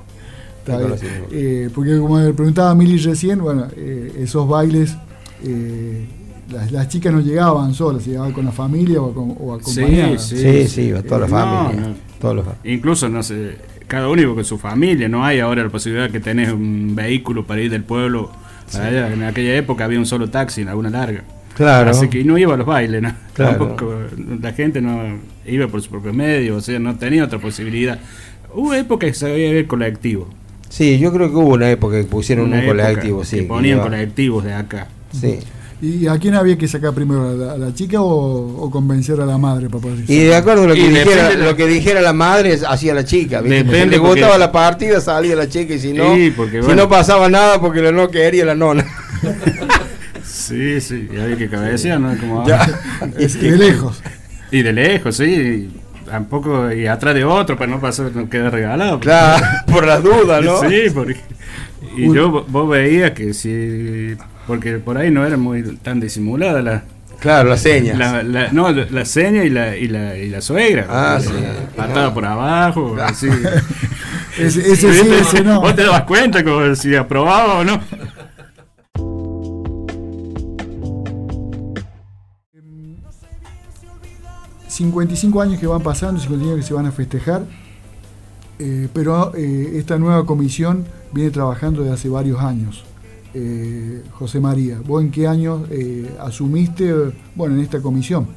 Eh, porque como me preguntaba Mili recién, bueno, eh, esos bailes, eh, las, las chicas no llegaban solas, llegaban con la familia o, con, o acompañadas. Sí, Sí, sí, va toda la No, familia, no. todos los Incluso, no sé, cada uno iba con su familia, no hay ahora la posibilidad que tenés un vehículo para ir del pueblo para allá. En aquella época había un solo taxi en alguna larga. Claro. Así que no iba a los bailes, ¿no? Claro. Tampoco, la gente no iba por sus propios medios, o sea, no tenía otra posibilidad. Hubo épocas que se había ver colectivo. Sí, yo creo que hubo una época que pusieron Una un época colectivo, sí. Que ponían colectivos de acá. Sí. ¿Y a quién había que sacar primero? ¿A la, a la chica o, o convencer a la madre para poder Y de acuerdo a lo que, Y dijera, de- lo que dijera la madre, hacía la chica. ¿viste? Depende si le porque- gustaba la partida, salía la chica. Y si no, Sí, porque si no pasaba nada, porque la no quería la nona. Sí, sí, y había que cabecear, ¿no? Como Ya. de lejos. Y de lejos, sí. y tampoco, y atrás de otro para no pasar, no quedar regalado. Claro, por las dudas, ¿no? Sí, porque. Y yo, vos veías que si. Porque por ahí no era muy tan disimulada la. Claro, la seña. La, no, la, seña y la, y la, y la suegra. Ah, sí. Patada por abajo. Así. ese, ese sí, ese no. Vos te das cuenta como si aprobaba o no. 55 años que van pasando, 55 años que se van a festejar, eh, pero eh, esta nueva comisión viene trabajando desde hace varios años. Eh, José María, ¿vos en qué año asumiste bueno, en esta comisión?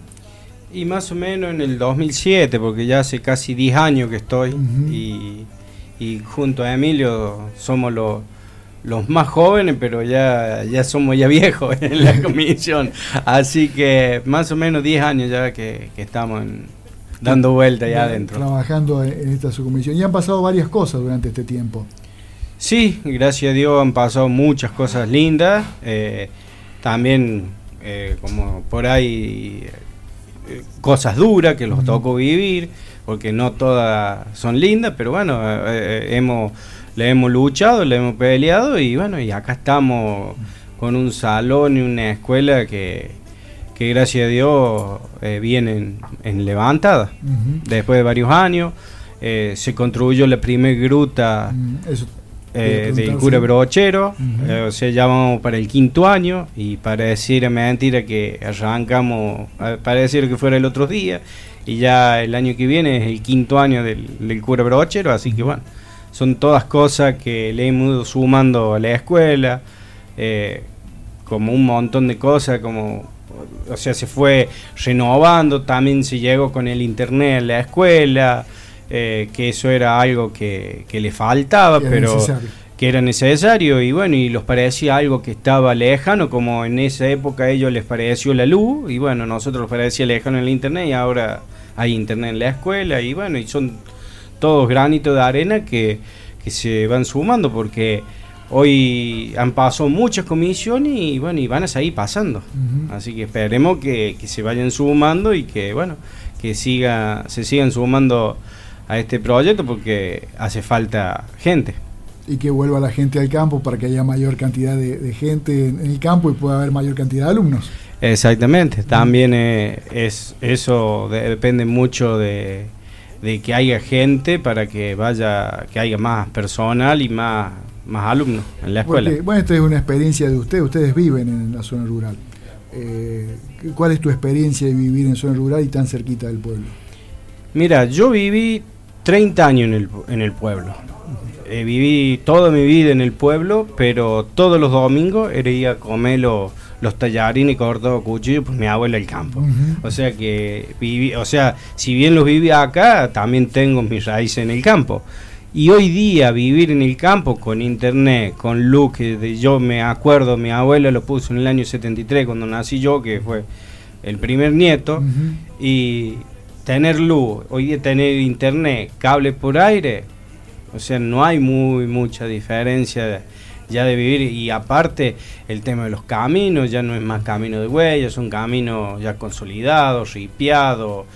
Y más o menos en el 2007, porque ya hace casi 10 años que estoy y, y, junto a Emilio somos los los más jóvenes, pero ya, ya somos ya viejos en la comisión. Así que más o menos 10 años ya que, estamos dando vuelta ya adentro. Trabajando en esta subcomisión. Y han pasado varias cosas durante este tiempo. Sí, gracias a Dios han pasado muchas cosas lindas. Eh, también, eh, como por ahí, eh, cosas duras que los tocó vivir, porque no todas son lindas, pero bueno, hemos le hemos luchado, le hemos peleado y bueno, y acá estamos con un salón y una escuela que, gracias a Dios eh, vienen en levantada. Después de varios años eh, se construyó la primera gruta mm, eh, del cura brochero, o sea, ya vamos para el quinto año y para decir mentira que arrancamos, para decir que fuera el otro día y ya el año que viene es el quinto año del, del cura brochero, así que bueno son todas cosas que le hemos ido sumando a la escuela, eh, como un montón de cosas, como, o sea, se fue renovando, también se llegó con el internet a la escuela, eh, que eso era algo que, le faltaba, pero que era necesario y bueno, y los parecía algo que estaba lejano, como en esa época a ellos les pareció la luz, y bueno, nosotros les parecía lejano el internet y ahora hay internet en la escuela, y bueno, y son todos granitos de arena que, se van sumando porque hoy han pasado muchas comisiones y bueno, y van a seguir pasando. Así que esperemos que, se vayan sumando y que bueno, que siga, se sigan sumando a este proyecto porque hace falta gente. Y que vuelva la gente al campo para que haya mayor cantidad de, gente en el campo y pueda haber mayor cantidad de alumnos. Exactamente, también eh, es eso depende mucho de, de que haya gente para que vaya, que haya más personal y más, más alumnos en la escuela. bueno, esta es una experiencia de ustedes, ustedes viven en la zona rural. Eh, ¿Cuál es tu experiencia de vivir en zona rural y tan cerquita del pueblo? Mira, yo viví 30 años en el, en el pueblo. Eh, viví toda mi vida en el pueblo, pero todos los domingos era ir a comer los los tallarines cortados cuchillo, pues mi abuela el campo. O sea que viví, o sea, si bien los viví acá, también tengo mis raíces en el campo. Y hoy día vivir en el campo con internet, con luz, que yo me acuerdo, mi abuela lo puso en el año 73 cuando nací yo, que fue el primer nieto, y tener luz, hoy día tener internet, cable por aire, o sea, no hay muy mucha diferencia ya de vivir y aparte el tema de los caminos, ya no es más camino de huellas, son caminos ya consolidados, ripiados.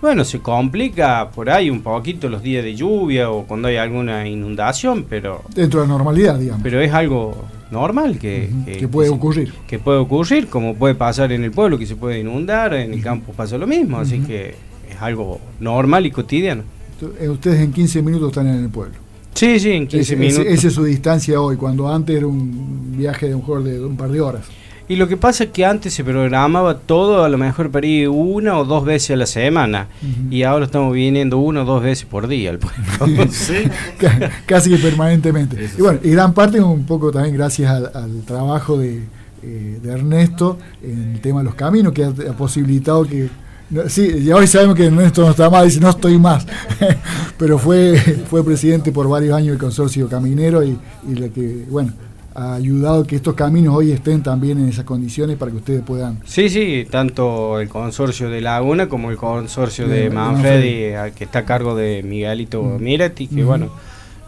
Bueno, se complica por ahí un poquito los días de lluvia o cuando hay alguna inundación, pero... Dentro de la normalidad, digamos. Pero es algo normal que, que, puede ocurrir. Que puede ocurrir, como puede pasar en el pueblo, que se puede inundar, en el campo pasa lo mismo, así que es algo normal y cotidiano. Eh, ustedes en 15 minutos están en el pueblo. Sí, sí, en 15 minutos. Esa es su distancia hoy, cuando antes era un viaje de un mejor de un par de horas. Y lo que pasa es que antes se programaba todo a lo mejor para ir una o dos veces a la semana. Y ahora estamos viniendo una o dos veces por día al pueblo. ¿Sí? Casi que permanentemente. y bueno, y gran parte un poco también gracias al, trabajo de, eh, de, Ernesto en el tema de los caminos, que ha posibilitado que Sí, ya hoy sabemos que Ernesto no está más, dice no estoy más, pero fue, fue presidente por varios años del consorcio caminero y, y lo que, bueno, ha ayudado que estos caminos hoy estén también en esas condiciones para que ustedes puedan. Sí, sí, tanto el consorcio de Laguna como el consorcio de, Manfredi, que está a cargo de Miguelito mm. Mirati, que bueno,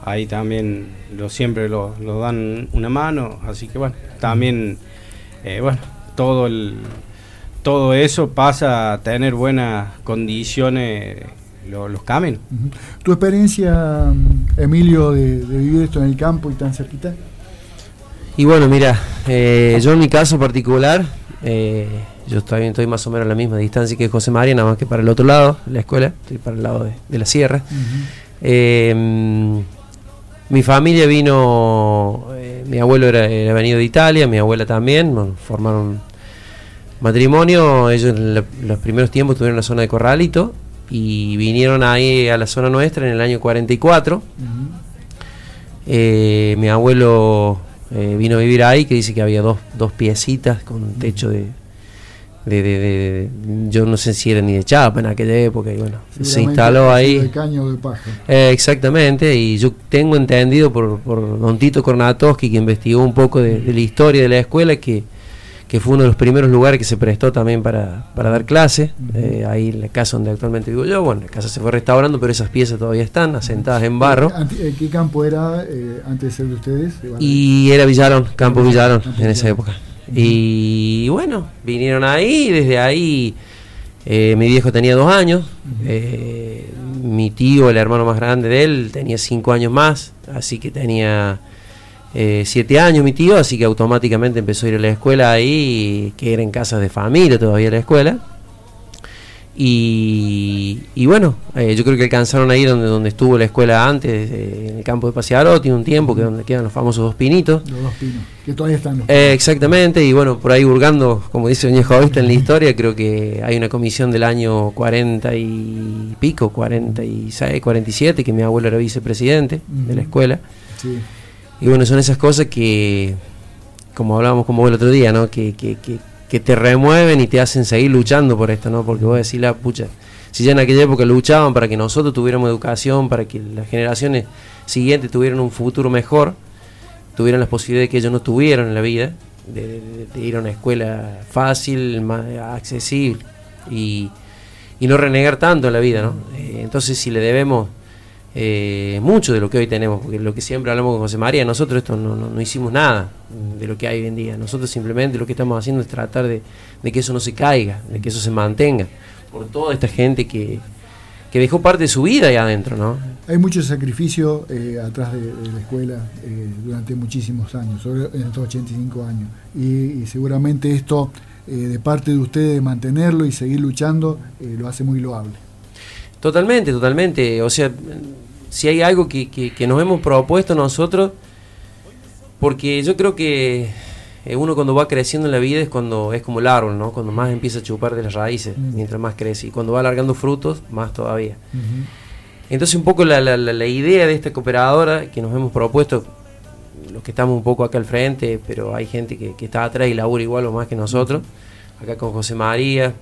ahí también lo, siempre lo, dan una mano, así que bueno, también, eh, bueno, todo el todo eso pasa a tener buenas condiciones los caminos. ¿Tu experiencia, Emilio, de, vivir esto en el campo y tan cerquita? Y bueno, mira, eh, yo en mi caso particular, eh, yo estoy, estoy más o menos a la misma distancia que José María, nada más que para el otro lado, la escuela, estoy para el lado de, la sierra. Eh, mi familia vino, mi abuelo era, venido de Italia, mi abuela también, formaron matrimonio, ellos en los primeros tiempos estuvieron en la zona de Corralito y vinieron ahí a la zona nuestra en el año 44. mi abuelo eh, vino a vivir ahí, que dice que había dos, dos piecitas con techo de, de, yo no sé si era ni de chapa en aquella época y bueno se instaló ahí de caño de paja. Eh, exactamente y yo tengo entendido por, por don Tito Kornatowski que investigó un poco de, la historia de la escuela que que fue uno de los primeros lugares que se prestó también para, dar clases, eh, ahí en la casa donde actualmente vivo yo, bueno, la casa se fue restaurando, pero esas piezas todavía están asentadas en barro. Eh, ¿Qué campo era eh, antes de ser de ustedes? Y era Villarón, Campo Villarón, en esa época. Y bueno, vinieron ahí, desde ahí mi viejo tenía dos años, mi tío, el hermano más grande de él, tenía cinco años más, así que tenía eh, siete años mi tío, así que automáticamente empezó a ir a la escuela ahí, que era en casas de familia todavía la escuela. Y, bueno, eh, yo creo que alcanzaron ahí donde, donde estuvo la escuela antes, eh, en el campo de Pasearotti, un tiempo, que donde quedan los famosos dos pinitos. Los dos pinos, que todavía están. exactamente, y bueno, por ahí hurgando, como dice Doña Jovista en la historia, creo que hay una comisión del año 40 y pico, 46, 47, que mi abuelo era vicepresidente de la escuela. Sí. Y bueno, son esas cosas que, como hablábamos como el otro día, ¿no? Que, que, que, te remueven y te hacen seguir luchando por esto, ¿no? Porque vos decís, la pucha, si ya en aquella época luchaban para que nosotros tuviéramos educación, para que las generaciones siguientes tuvieran un futuro mejor, tuvieran las posibilidades que ellos no tuvieron en la vida, de, ir a una escuela fácil, más accesible y, y no renegar tanto en la vida, ¿no? Eh, entonces, si le debemos eh, mucho de lo que hoy tenemos, porque lo que siempre hablamos con José María, nosotros esto no, no, hicimos nada de lo que hay hoy en día, nosotros simplemente lo que estamos haciendo es tratar de, que eso no se caiga, de que eso se mantenga, por toda esta gente que, que dejó parte de su vida ahí adentro, ¿no? Hay mucho sacrificio eh, atrás de, la escuela eh, durante muchísimos años, sobre estos 85 años, y, seguramente esto de parte de ustedes de mantenerlo y seguir luchando lo hace muy loable. Totalmente, totalmente. O sea, si hay algo que, que, nos hemos propuesto nosotros, porque yo creo que eh, uno cuando va creciendo en la vida es cuando es como el árbol, ¿no? Cuando más empieza a chupar de las raíces, mm. mientras más crece. Y cuando va alargando frutos, más todavía. Entonces un poco la, la, la, idea de esta cooperadora que nos hemos propuesto, los que estamos un poco acá al frente, pero hay gente que, que está atrás y labura igual o más que nosotros, acá con José María,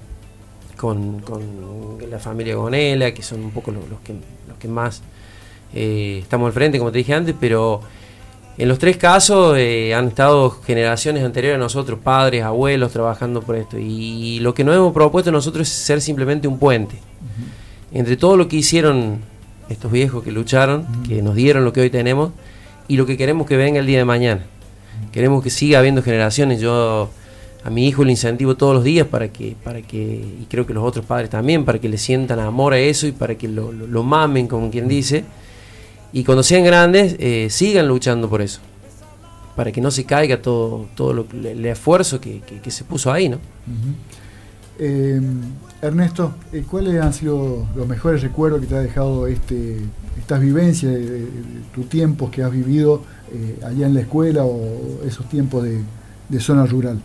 con, con la familia Gonela, que son un poco los, los que, los que más eh, estamos al frente, como te dije antes, pero en los tres casos eh, han estado generaciones anteriores a nosotros, padres, abuelos, trabajando por esto. Y lo que nos hemos propuesto nosotros es ser simplemente un puente. Entre todo lo que hicieron estos viejos que lucharon, que nos dieron lo que hoy tenemos, y lo que queremos que venga el día de mañana. Queremos que siga habiendo generaciones. Yo a mi hijo le incentivo todos los días para que, para que, y creo que los otros padres también, para que le sientan amor a eso y para que lo, lo mamen, como quien dice y cuando sean grandes eh, sigan luchando por eso, para que no se caiga todo, todo lo, el esfuerzo que, se puso ahí, ¿no? Eh, Ernesto, eh, ¿cuáles han sido los mejores recuerdos que te ha dejado este, estas vivencias, de, tus tiempos que has vivido allá en la escuela o esos tiempos de, de zona rural?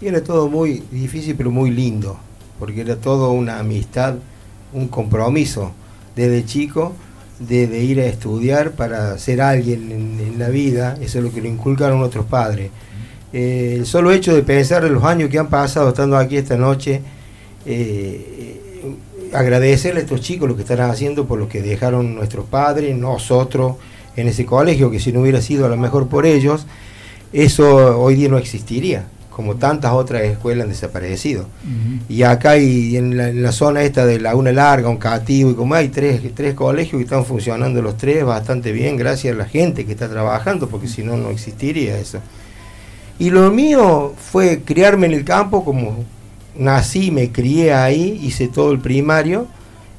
Y era todo muy difícil pero muy lindo, porque era todo una amistad, un compromiso desde chico de, ir a estudiar para ser alguien en, la vida, eso es lo que le inculcaron otros padres. Eh, el solo hecho de pensar en los años que han pasado estando aquí esta noche, eh, agradecerle a estos chicos lo que están haciendo por lo que dejaron nuestros padres, nosotros, en ese colegio, que si no hubiera sido a lo mejor por ellos, eso hoy día no existiría como tantas otras escuelas han desaparecido. Y acá y en la, zona esta de Laguna Larga, un cativo, y como hay tres, tres colegios que están funcionando los tres bastante bien, gracias a la gente que está trabajando, porque si no, no existiría eso. Y lo mío fue criarme en el campo, como nací, me crié ahí, hice todo el primario,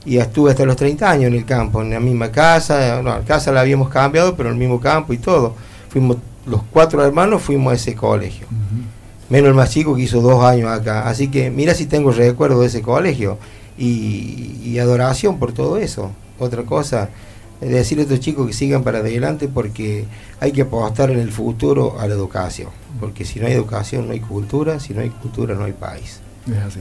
y estuve hasta los 30 años en el campo, en la misma casa, no, la casa la habíamos cambiado, pero en el mismo campo y todo. Fuimos los cuatro hermanos fuimos a ese colegio. Menos el más chico que hizo dos años acá. Así que mira si tengo recuerdo de ese colegio y, adoración por todo eso. Otra cosa, decirle a estos chicos que sigan para adelante porque hay que apostar en el futuro a la educación. Porque si no hay educación no hay cultura, si no hay cultura no hay país.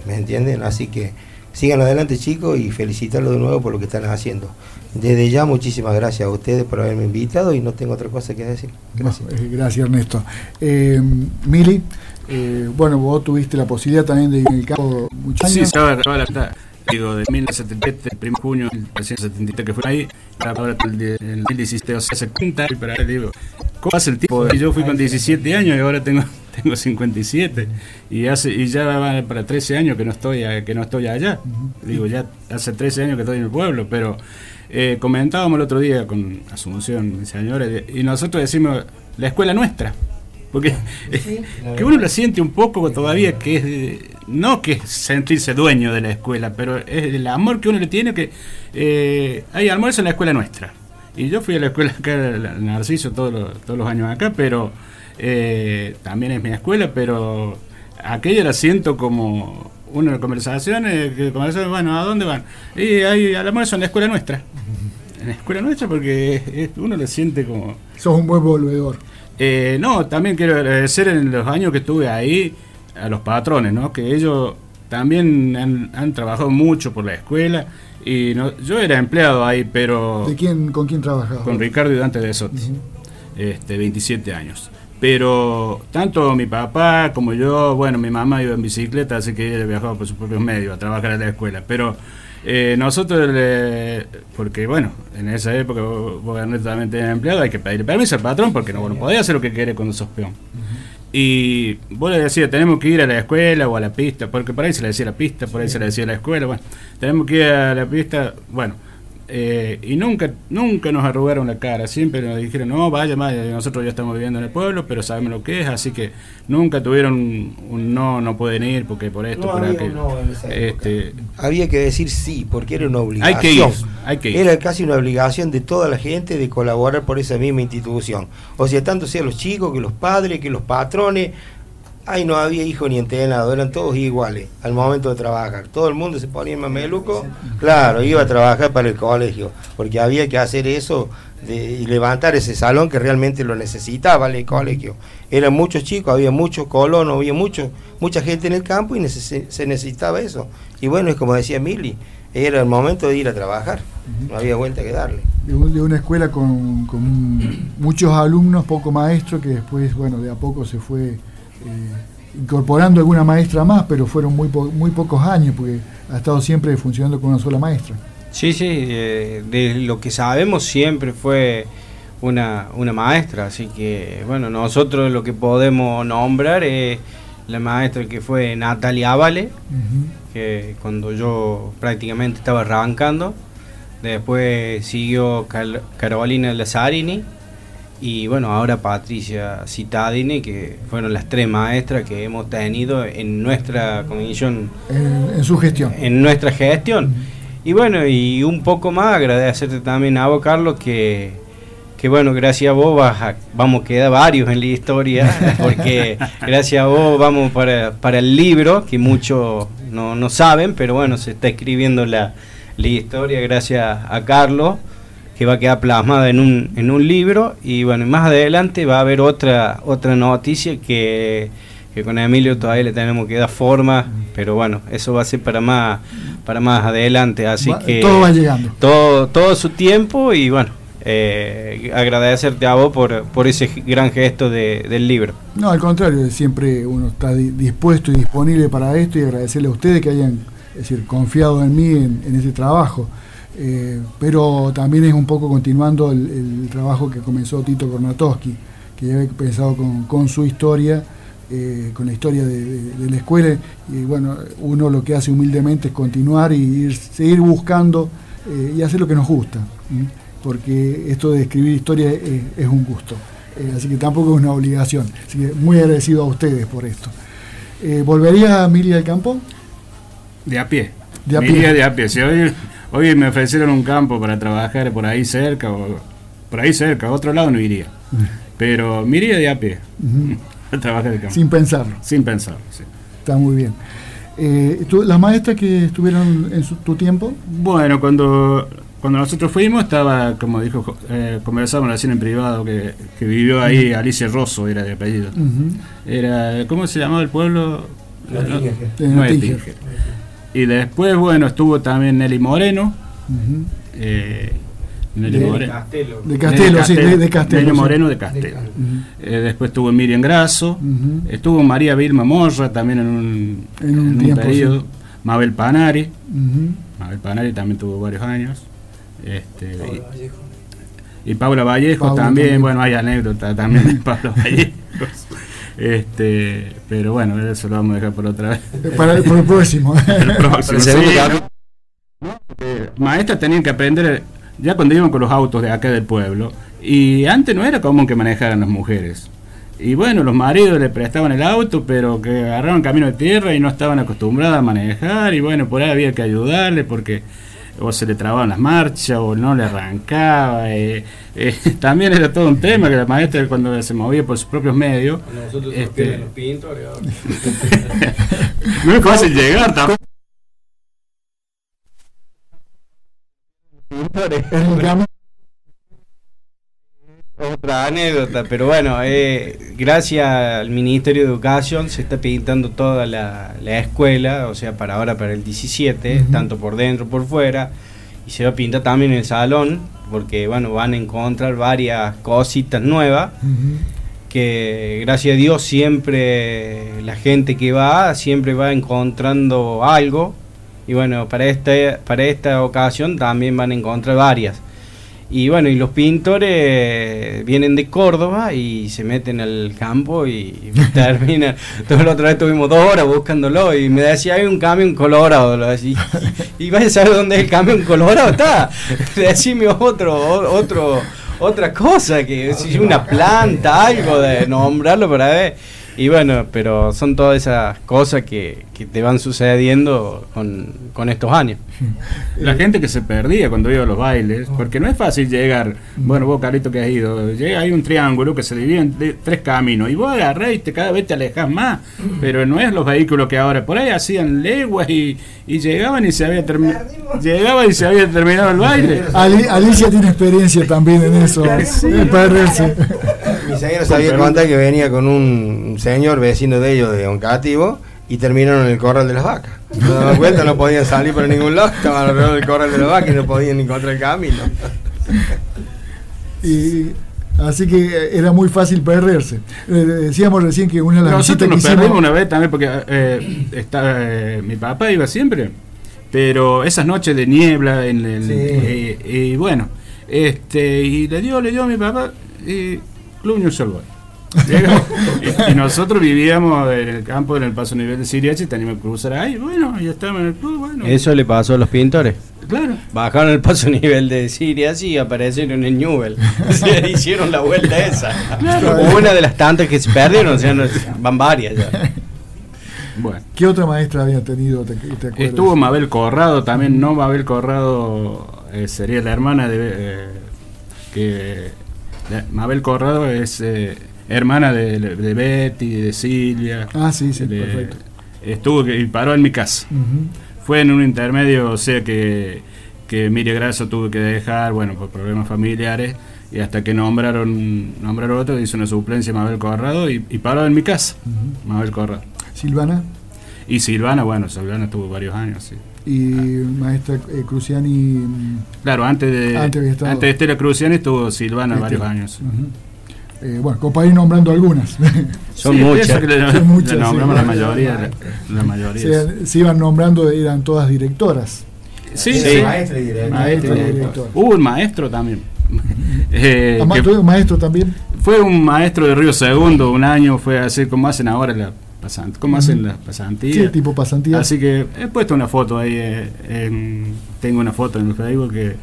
¿Me entienden? Así que sigan adelante chicos y felicitarlos de nuevo por lo que están haciendo. Desde ya muchísimas gracias a ustedes por haberme invitado y no tengo otra cosa que decir. Gracias. Eh, gracias Ernesto. Eh, Mili, eh, bueno, vos tuviste la posibilidad también de ir en el campo muchos años. Sí, estaba, la digo, de 1977, el 1 de junio de 1973 que fue ahí, ahora el 2017, o sea, se cuenta, pero ahora digo, ¿cómo hace el tiempo? Yo fui con 17 años y ahora tengo tengo 57 y hace y ya va para 13 años que no estoy que no estoy allá. Digo, ya hace 13 años que estoy en el pueblo, pero eh, comentábamos el otro día con Asunción, señores, y nosotros decimos la escuela nuestra. Porque que uno lo siente un poco todavía que es no que es sentirse dueño de la escuela, pero es el amor que uno le tiene que eh, hay almuerzo en la escuela nuestra. Y yo fui a la escuela acá, Narciso, todos los, todos los años acá, pero eh, también es mi escuela, pero aquella la siento como una conversación, que bueno, ¿a dónde van? Y hay al almuerzo en la escuela nuestra. En la escuela nuestra porque uno lo siente como... Sos un buen volvedor. Eh, no, también quiero agradecer en los años que estuve ahí a los patrones, ¿no? Que ellos también han, trabajado mucho por la escuela y no, yo era empleado ahí, pero... ¿De quién, ¿Con quién trabajaba? Con Ricardo y Dante de Sotis, este, 27 años. Pero tanto mi papá como yo, bueno, mi mamá iba en bicicleta, así que ella viajaba por sus propios medios a trabajar en la escuela. Pero eh, nosotros, porque bueno, en esa época vos, vos también tenías empleado, hay que pedir permiso al patrón porque no, podía hacer lo que quiere cuando sos peón. Y vos le decías, tenemos que ir a la escuela o a la pista, porque por ahí se le decía la pista, por ahí se le decía la escuela, bueno, tenemos que ir a la pista, bueno, eh, y nunca nunca nos arrugaron la cara, siempre nos dijeron, no, vaya, vaya, nosotros ya estamos viviendo en el pueblo, pero sabemos lo que es, así que nunca tuvieron un, no, no pueden ir porque por esto, por aquello. este, había que decir sí, porque era una obligación. Hay que ir, hay que ir. Era casi una obligación de toda la gente de colaborar por esa misma institución. O sea, tanto sea los chicos, que los padres, que los patrones, Ahí no había hijo ni entrenado, eran todos iguales al momento de trabajar. Todo el mundo se ponía en mameluco, claro, iba a trabajar para el colegio, porque había que hacer eso de, y levantar ese salón que realmente lo necesitaba el colegio. Eran muchos chicos, había muchos colonos, había mucho, mucha gente en el campo y se necesitaba eso. Y bueno, es como decía Mili, era el momento de ir a trabajar, no había vuelta que darle. De, una escuela con, muchos alumnos, poco maestros, que después, bueno, de a poco se fue incorporando alguna maestra más, pero fueron muy, muy pocos años, porque ha estado siempre funcionando con una sola maestra. Sí, sí, eh, de lo que sabemos siempre fue una, una maestra, así que bueno, nosotros lo que podemos nombrar es la maestra que fue Natalia Avale, que cuando yo prácticamente estaba arrancando, después siguió Carolina Lazzarini, y bueno, ahora Patricia Citadini, que fueron las tres maestras que hemos tenido en nuestra comisión. En, su gestión. En nuestra gestión. Y bueno, y un poco más, agradecerte también a vos, Carlos, que, que bueno, gracias a vos vamos a quedar varios en la historia, porque gracias a vos vamos para, para el libro, que muchos no, no saben, pero bueno, se está escribiendo la, la historia gracias a Carlos que va a quedar plasmada en un, en un libro y bueno, más adelante va a haber otra, otra noticia que, con Emilio todavía le tenemos que dar forma, pero bueno, eso va a ser para más, para más adelante, así que todo va llegando. Todo, todo su tiempo y bueno, eh, agradecerte a vos por, por ese gran gesto del libro. No, al contrario, siempre uno está dispuesto y disponible para esto y agradecerle a ustedes que hayan decir, confiado en mí en, en ese trabajo. Eh, pero también es un poco continuando el, trabajo que comenzó Tito Kornatowski, que ya había pensado con, su historia, eh, con la historia de, la escuela, y bueno, uno lo que hace humildemente es continuar y seguir buscando eh, y hacer lo que nos gusta, porque esto de escribir historia es, un gusto, así que tampoco es una obligación, así que muy agradecido a ustedes por esto. ¿Volvería a Miria del Campo? De a pie. De a pie. de a pie. Si hoy Hoy me ofrecieron un campo para trabajar por ahí cerca, o por ahí cerca, a otro lado no iría. Pero me iría de a pie a trabajar de campo. Sin pensarlo. Sin pensarlo, sí. Está muy bien. Eh, ¿tú- ¿Las maestras que estuvieron en su- tu tiempo? Bueno, cuando, cuando nosotros fuimos, estaba, como dijo, Jo- eh, conversábamos recién en privado, que, que vivió ahí Alicia Rosso, era de apellido. Era, ¿Cómo se llamaba el pueblo? No, No. Tínger. Y después, bueno, estuvo también Nelly Moreno. Eh, Nelly De- Moreno. Castelo. De Castelo, sí, de, de Castelo. Nelly. Moreno de Castelo. Eh, después estuvo Miriam Grasso. Estuvo María Vilma Morra también en un, En un tiempo, periodo. Mabel Panari. Mabel Panari también tuvo varios años. Este, y, y Paula Vallejo Paula también, también. bueno, hay anécdota también de Paula Vallejo. Este, pero bueno, eso lo vamos a dejar por otra vez. Para el, para el próximo. El próximo, sí, maestras tenían que aprender ya cuando iban con los autos de acá del pueblo. Y antes no era común que manejaran las mujeres. Y bueno, los maridos le prestaban el auto, pero que agarraban camino de tierra y no estaban acostumbradas a manejar. Y bueno, por ahí había que ayudarle porque o se le trababan las marchas o no le arrancaba. eh, eh, también era todo un tema que la maestra cuando se movía por sus propios medios. Nosotros Este- nos piden los pintores. No es fácil llegar tampoco. Otra anécdota, pero bueno, eh, gracias al Ministerio de Educación se está pintando toda la, la escuela, o sea, para ahora, para el 17, Ujú. tanto por dentro por fuera, y se va a pintar también el salón, porque bueno, van a encontrar varias cositas nuevas, que gracias a Dios siempre la gente que va, siempre va encontrando algo, y bueno, para esta, para esta ocasión también van a encontrar varias. Y bueno, y los pintores vienen de Córdoba y se meten al campo y terminan. Toda la otra vez estuvimos dos horas buscándolo y me decía, hay un camión colorado. lo decía. Y, y vaya a saber dónde es el camión colorado. Está. Decime otro, otro, otra cosa, que si una planta, algo de nombrarlo para ver. Y bueno, pero son todas esas cosas que, que te van sucediendo con, con estos años. La gente que se perdía cuando iba a los bailes, porque no es fácil llegar. Bueno, vos, Carlito, que has ido, llega, hay un triángulo que se divide en tres caminos, y vos agarrás y te, cada vez te alejas más. Pero no es los vehículos que ahora por ahí hacían leguas y, y llegaban y se había terminado. Llegaban y se había terminado el baile. Ali- Alicia tiene experiencia también en eso, en perderse. Mi señora sabía contar que venía con un señor vecino de ellos de Oncativo y terminaron en el corral de las vacas. Se daban cuenta, no podían salir por ningún lado, estaban alrededor del corral de las vacas y no podían encontrar el camino. Y, así que era muy fácil perderse. Eh, decíamos recién que una de las Nosotros que nos hicimos. perdimos una vez también porque eh, está, eh, mi papá iba siempre, pero esas noches de niebla en el, Sí. eh, y bueno, este y le dio, le dio a mi papá y Club New Boy. Llegamos, y, y nosotros vivíamos en el campo en el paso nivel de Siriache y teníamos que cruzar ahí, bueno, y estábamos en el club, bueno. Eso le pasó a los pintores. Claro. Bajaron el paso nivel de Siria y aparecieron en Newell. Se hicieron la vuelta esa. Una de las tantas que se perdieron, o sea, no- van varias ya. Bueno. ¿Qué otra maestra había tenido? ¿Te, te acuerdas? Estuvo Mabel Corrado también, no Mabel Corrado eh, sería la hermana de eh, que Mabel Corrado es eh, hermana de, de Betty, de Silvia. Ah, sí, sí, de- perfecto. Estuvo que- y paró en mi casa. Fue en un intermedio, o sea que, que Miriam Grasso tuvo que dejar, bueno, por problemas familiares, y hasta que nombraron nombraron otro, hizo una suplencia Mabel Corrado y, y paró en mi casa. Mabel Corrado. Silvana Y Silvana, bueno, Silvana tuvo varios años, sí. Y maestra eh, Cruciani. mm, Claro, antes de, Antes había estado- antes de Estela Cruciani estuvo Silvana varios años. Eh, bueno, como para ir nombrando algunas. Son Sí, muchas. le, Son muchas, le nombramos sí. la mayoría. La, la mayoría. se, se iban nombrando, eran todas directoras. sí, Sí. Maestra y directora. Maestro, Maestra y director. Hubo un maestro también. Eh, que ¿tú- maestro también. fue un maestro de Río Segundo, un año fue así como hacen ahora la pasant como hacen las pasantías. Sí, tipo pasantía. Así que he puesto una foto ahí, eh, en- tengo una foto en el Facebook que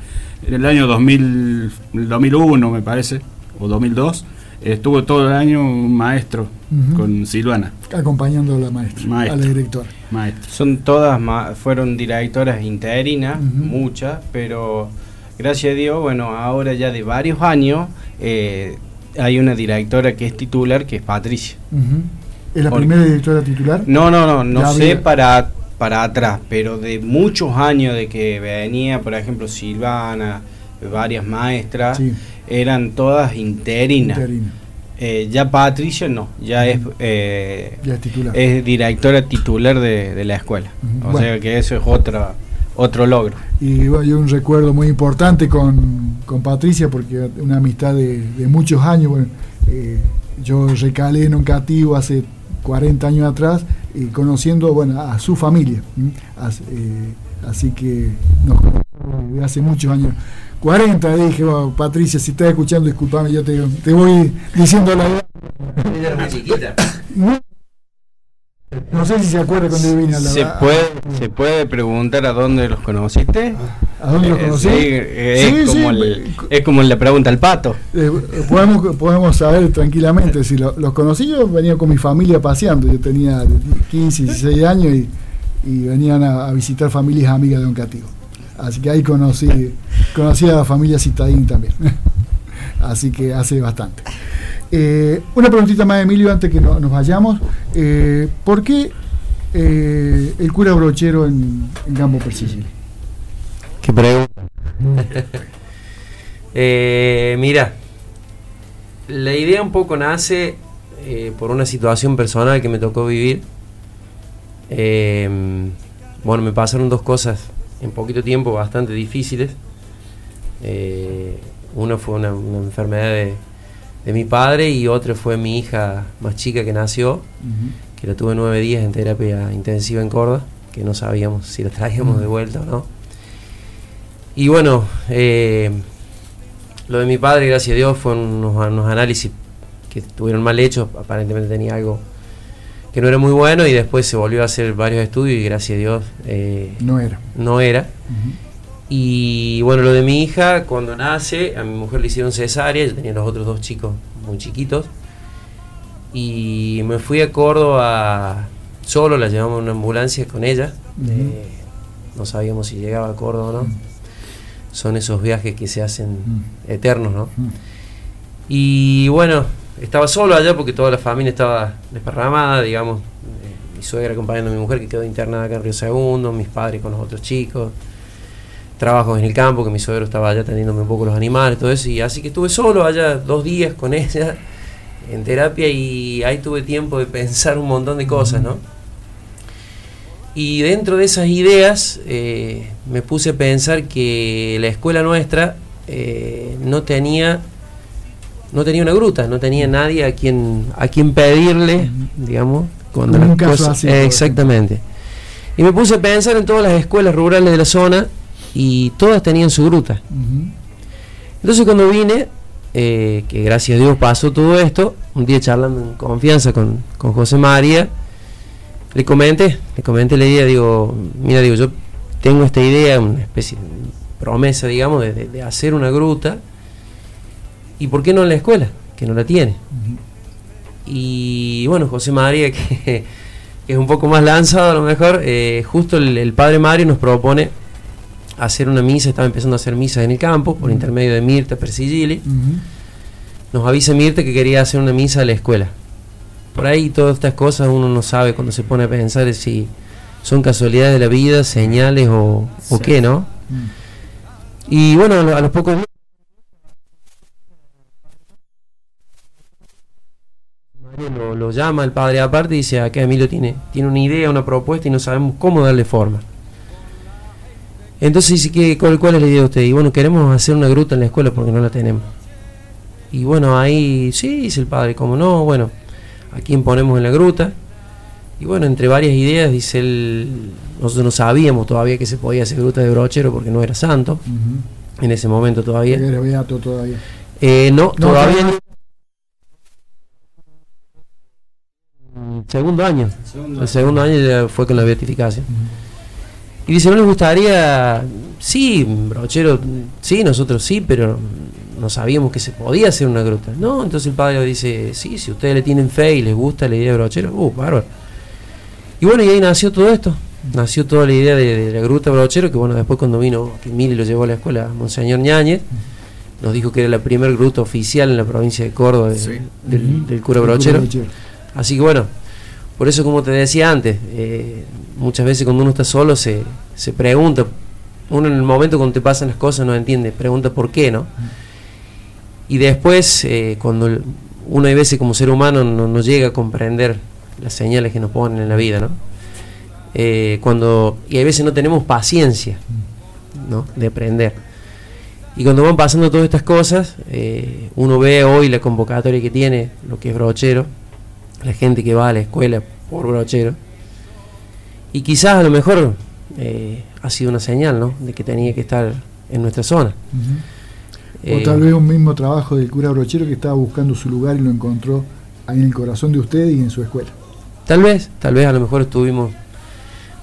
en el año 2000, 2001 me parece, o 2002, estuvo todo el año un maestro con Silvana, acompañando a la maestra, Maestra. a la directora. maestro. Son todas, ma- fueron directoras interinas, muchas, pero gracias a Dios, bueno, ahora ya de varios años, eh, hay una directora que es titular, que es Patricia. ¿Es la primera directora titular? No, no, no, no sé para, para atrás, pero de muchos años de que venía, por ejemplo, Silvana, varias maestras, eran todas interinas. Eh, ya Patricia no, ya es, eh, es, directora titular de, la escuela. O sea que eso es otra, otro logro. Y hay un recuerdo muy importante con, Patricia porque una amistad de, muchos años. Bueno, eh, yo recalé en un cativo hace 40 años atrás y conociendo bueno, a su familia. Así, que nos hace muchos años. 40, dije, Patricia, si estás escuchando, disculpame, yo te, te voy diciendo la verdad. Era muy chiquita. No sé si se acuerda cuando yo vine a la ¿Se puede, ¿Se puede preguntar a dónde los conociste? ¿A dónde los eh, conocí? es, como es, como le pregunta al pato. Eh, podemos, podemos saber tranquilamente. Si los conocí, yo venía con mi familia paseando. Yo tenía 15, 16 años y, y venían a, visitar familias amigas de Don Cativo. Así que ahí conocí, conocí a la familia Citadín también. Así que hace bastante. Eh, una preguntita más, Emilio, antes que nos vayamos. Eh, ¿Por qué eh, el cura brochero en, en Gambo Persigil? ¿Qué pregunta? mira, la idea un poco nace por una situación personal que me tocó vivir. bueno, me pasaron dos cosas en poquito tiempo bastante difíciles. Eh, uno fue una, enfermedad de, mi padre y otro fue mi hija más chica que nació, que la tuve nueve días en terapia intensiva en Córdoba, que no sabíamos si la traíamos de vuelta o no. Y bueno, eh, lo de mi padre, gracias a Dios, fue unos, unos análisis que estuvieron mal hechos, aparentemente tenía algo que no era muy bueno y después se volvió a hacer varios estudios y gracias a Dios eh, no era. No era. Y bueno, lo de mi hija, cuando nace, a mi mujer le hicieron cesárea, yo tenía los otros dos chicos muy chiquitos. Y me fui a Córdoba solo, la llevamos en una ambulancia con ella. Eh, no sabíamos si llegaba a Córdoba o no. Son esos viajes que se hacen eternos, ¿no? Y bueno, estaba solo allá porque toda la familia estaba desparramada, digamos. Eh, mi suegra acompañando a mi mujer que quedó internada acá en Río Segundo, mis padres con los otros chicos. Trabajos en el campo, que mi suegro estaba allá atendiéndome un poco los animales, todo eso. Y así que estuve solo allá dos días con ella en terapia y ahí tuve tiempo de pensar un montón de cosas, ¿no? Y dentro de esas ideas eh, me puse a pensar que la escuela nuestra eh, no tenía no tenía una gruta, no tenía nadie a quien a quien pedirle, digamos, cuando las cosas exactamente. Y me puse a pensar en todas las escuelas rurales de la zona y todas tenían su gruta. Entonces cuando vine, eh, que gracias a Dios pasó todo esto, un día charlando en confianza con, José María, le comenté, le comenté la idea, digo, mira, digo, yo tengo esta idea, una especie de promesa, digamos, de hacer una gruta ¿Y por qué no en la escuela? Que no la tiene. Y bueno, José María, que, es un poco más lanzado a lo mejor, eh, justo el, padre Mario nos propone hacer una misa, estaba empezando a hacer misas en el campo, por intermedio de Mirta Persigili. Nos avisa Mirta que quería hacer una misa a la escuela. Por ahí todas estas cosas uno no sabe cuando se pone a pensar si son casualidades de la vida, señales o, qué, ¿no? Y bueno, a los pocos lo, llama el padre aparte y dice, acá Emilio tiene, tiene una idea, una propuesta y no sabemos cómo darle forma. Entonces dice, que ¿cuál, ¿cuál es la idea de usted? Y bueno, queremos hacer una gruta en la escuela porque no la tenemos. Y bueno, ahí sí, dice el padre, como no, bueno, ¿a quién ponemos en la gruta? Y bueno, entre varias ideas, dice él, nosotros no sabíamos todavía que se podía hacer gruta de brochero porque no era santo, en ese momento todavía. Era beato todavía. Eh, no, todavía no. Segundo año. el segundo año ya fue con la beatificación. Y dice, ¿no les gustaría? Sí, brochero, sí, nosotros sí, pero no sabíamos que se podía hacer una gruta. No, entonces el padre dice, sí, si ustedes le tienen fe y les gusta la idea de brochero, uh, bárbaro. Y bueno, y ahí nació todo esto. Nació toda la idea de, la gruta brochero, que bueno, después cuando vino, que Mili lo llevó a la escuela, Monseñor Ñáñez, nos dijo que era la primer gruta oficial en la provincia de Córdoba de- Sí. del, cura. Brochero. Así que bueno, por eso como te decía antes, eh, muchas veces cuando uno está solo se, se pregunta, uno en el momento cuando te pasan las cosas no entiende, pregunta por qué, ¿no? Y después, eh, cuando uno hay veces como ser humano no, no llega a comprender las señales que nos ponen en la vida, ¿no? Eh, cuando, y hay veces no tenemos paciencia, ¿no? De aprender. Y cuando van pasando todas estas cosas, eh, uno ve hoy la convocatoria que tiene, lo que es brochero, la gente que va a la escuela por brochero. Y quizás a lo mejor eh, ha sido una señal, ¿no? De que tenía que estar en nuestra zona. Ujú. Eh, O tal vez un mismo trabajo del cura Brochero que estaba buscando su lugar y lo encontró ahí en el corazón de usted y en su escuela. Tal vez, tal vez a lo mejor estuvimos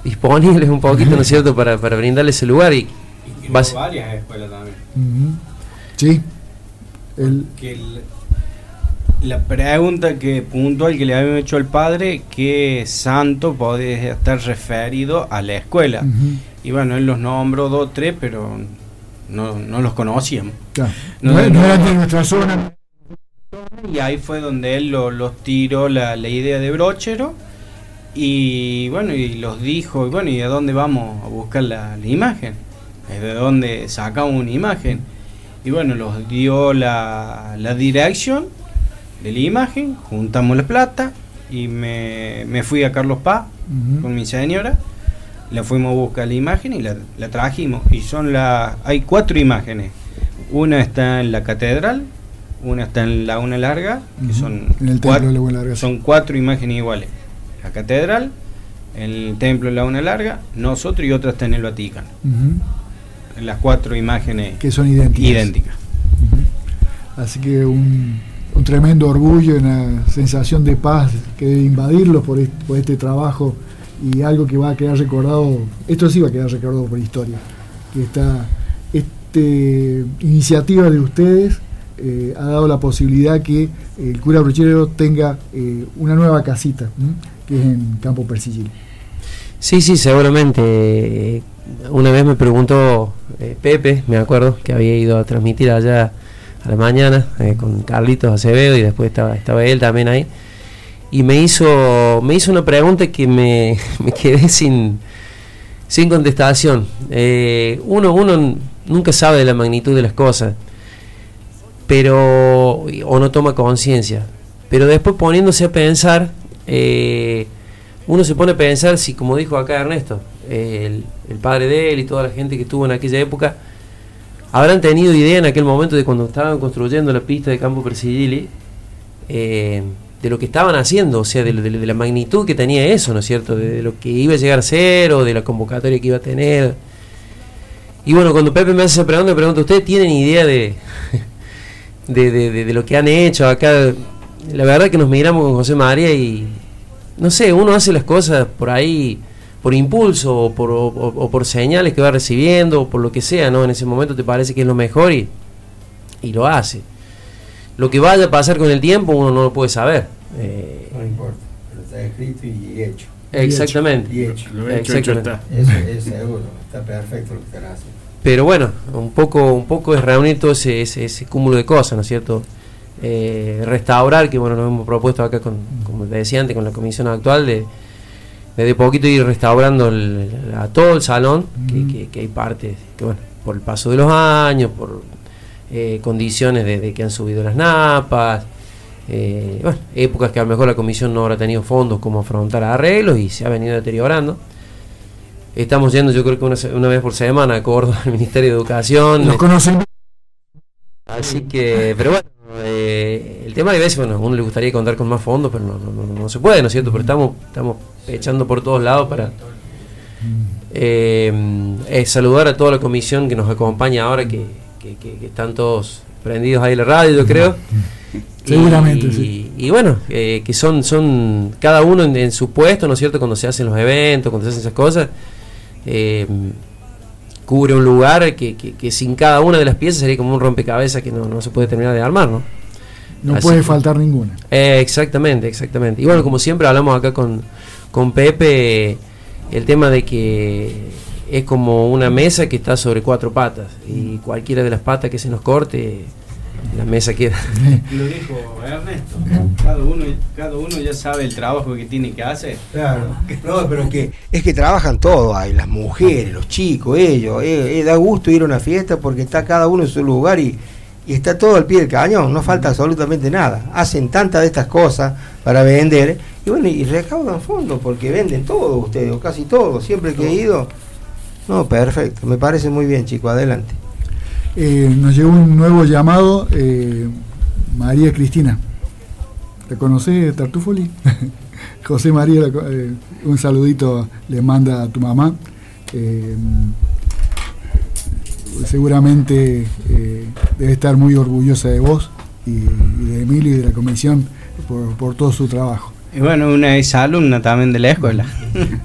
disponibles un poquito, ¿no es cierto?, para, para brindarle ese lugar y Y varias escuelas también. Sí. El, Que el- la pregunta que puntual que le habían hecho al padre, ¿qué santo podía estar referido a la escuela? Y bueno, él los nombró dos, tres, pero no, no los conocíamos. claro. No, eran de nuestra zona. Y ahí fue donde él lo- los tiró la, la idea de brochero. Y bueno, y los dijo, y bueno, ¿y a dónde vamos a buscar la, la imagen? ¿Es de dónde sacamos una imagen? Y bueno, los dio la, la dirección de la imagen, juntamos la plata y me, me fui a Carlos Paz con mi señora. La fuimos a buscar la imagen y la, la trajimos. Y son las. Hay cuatro imágenes. Una está en la catedral, una está en la una larga, que son, En el cuat- templo de la Buena Larga. son cuatro imágenes iguales. La catedral, el templo de la una larga, nosotros y otra está en el Vaticano. Las cuatro imágenes Que son idénticas. idénticas. Así que un, un tremendo orgullo, una sensación de paz que debe invadirlos por este, por este trabajo y algo que va a quedar recordado, esto sí va a quedar recordado por historia, que esta este, iniciativa de ustedes eh, ha dado la posibilidad que el cura brochero tenga eh, una nueva casita, que es en Campo Persigil. Sí, sí, seguramente. Una vez me preguntó eh, Pepe, me acuerdo, que había ido a transmitir allá a la mañana eh, con Carlitos Acevedo y después estaba, él también ahí. Y me hizo, me hizo una pregunta que me, quedé sin, sin contestación. Eh, uno, uno nunca sabe de la magnitud de las cosas, pero o no toma conciencia. Pero después poniéndose a pensar, eh, uno se pone a pensar si, como dijo acá Ernesto, el, el padre de él y toda la gente que estuvo en aquella época, habrán tenido idea en aquel momento de cuando estaban construyendo la pista de Campo Persigili, eh, de lo que estaban haciendo, o sea, de, la magnitud que tenía eso, ¿no es cierto? De, lo que iba a llegar a ser o de la convocatoria que iba a tener. Y bueno, cuando Pepe me hace esa pregunta, me pregunta, ¿ustedes tienen idea de, de, de- de- de lo que han hecho acá? La verdad que nos miramos con José María y, no sé, uno hace las cosas por ahí, por impulso o por, o- por señales que va recibiendo o por lo que sea, ¿no? En ese momento te parece que es lo mejor y, y lo hace. Lo que vaya a pasar con el tiempo uno no lo puede saber. Eh, No importa, pero está escrito y hecho. exactamente. Y hecho. Lo hecho, hecho está. Eso es seguro, está perfecto lo que están haciendo. Pero bueno, un poco, un poco es reunir todo ese, ese, ese cúmulo de cosas, ¿no es cierto? Eh, restaurar, que bueno, nos hemos propuesto acá, con, como te decía antes, con la comisión actual, de, de poquito ir restaurando el- a todo el salón, que, Ujú. que- que hay partes que, bueno, por el paso de los años, por eh, condiciones de, de que han subido las napas, eh, bueno, épocas que a lo mejor la comisión no habrá tenido fondos como afrontar arreglos y se ha venido deteriorando. Estamos yendo, yo creo que una, una vez por semana a Córdoba, al Ministerio de Educación. Los conocen. Así que, pero bueno, eh, el tema de veces, bueno, a uno le gustaría contar con más fondos, pero no, no, no- no se puede, ¿no es cierto? Pero estamos, estamos echando por todos lados para eh, eh, saludar a toda la comisión que nos acompaña ahora, que, que- que- que están todos prendidos ahí en la radio, yo creo. Seguramente, y, sí. y bueno, eh, que son, son cada uno en, en su puesto, ¿no es cierto? Cuando se hacen los eventos, cuando se hacen esas cosas, eh, cubre un lugar que, que- que sin cada una de las piezas sería como un rompecabezas que no, no se puede terminar de armar, ¿no? No Así puede que- faltar ninguna. Eh, exactamente, exactamente. Y bueno, como siempre hablamos acá con, con Pepe, el tema de que es como una mesa que está sobre cuatro patas y cualquiera de las patas que se nos corte, la mesa queda. Lo dijo Ernesto, cada uno, cada uno ya sabe el trabajo que tiene que hacer. Claro, no, pero que es que trabajan todos ahí, las mujeres, los chicos, ellos, eh, eh, da gusto ir a una fiesta porque está cada uno en su lugar y, y está todo al pie del cañón, no falta absolutamente nada. Hacen tantas de estas cosas para vender y bueno, y recaudan fondos porque venden todo ustedes, o casi todo, siempre que he ido. No, perfecto, me parece muy bien, chico, adelante. Eh, nos llegó un nuevo llamado, eh, María Cristina. ¿La conocés, Tartufoli? José María, eh, un saludito le manda a tu mamá. Seguramente eh, debe estar muy orgullosa de vos y, y de Emilio y de la comisión por, por todo su trabajo. Y bueno, una es alumna también de la escuela.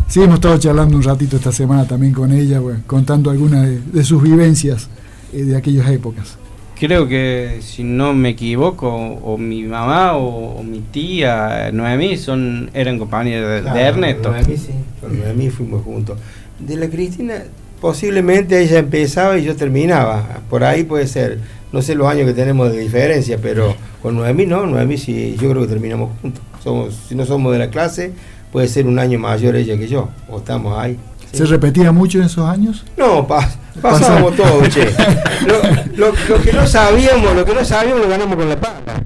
Sí, hemos estado charlando un ratito esta semana también con ella, bueno, contando algunas de, de sus vivencias eh, de aquellas épocas. Creo que si no me equivoco, o mi mamá o, o mi tía Noemí son, eran compañeras de, de Ernesto. Noemí sí, con Noemí fuimos juntos. De la Cristina, posiblemente ella empezaba y yo terminaba. Por ahí puede ser, no sé los años que tenemos de diferencia, pero con Noemí no, Noemí sí, yo creo que terminamos juntos. Somos, si no somos de la clase, puede ser un año mayor ella que yo, o estamos ahí. Sí. ¿Se repetía mucho en esos años? No, pa- pasábamos todo, che. Lo, lo- lo que no sabíamos, lo que no sabíamos lo ganamos con la pala.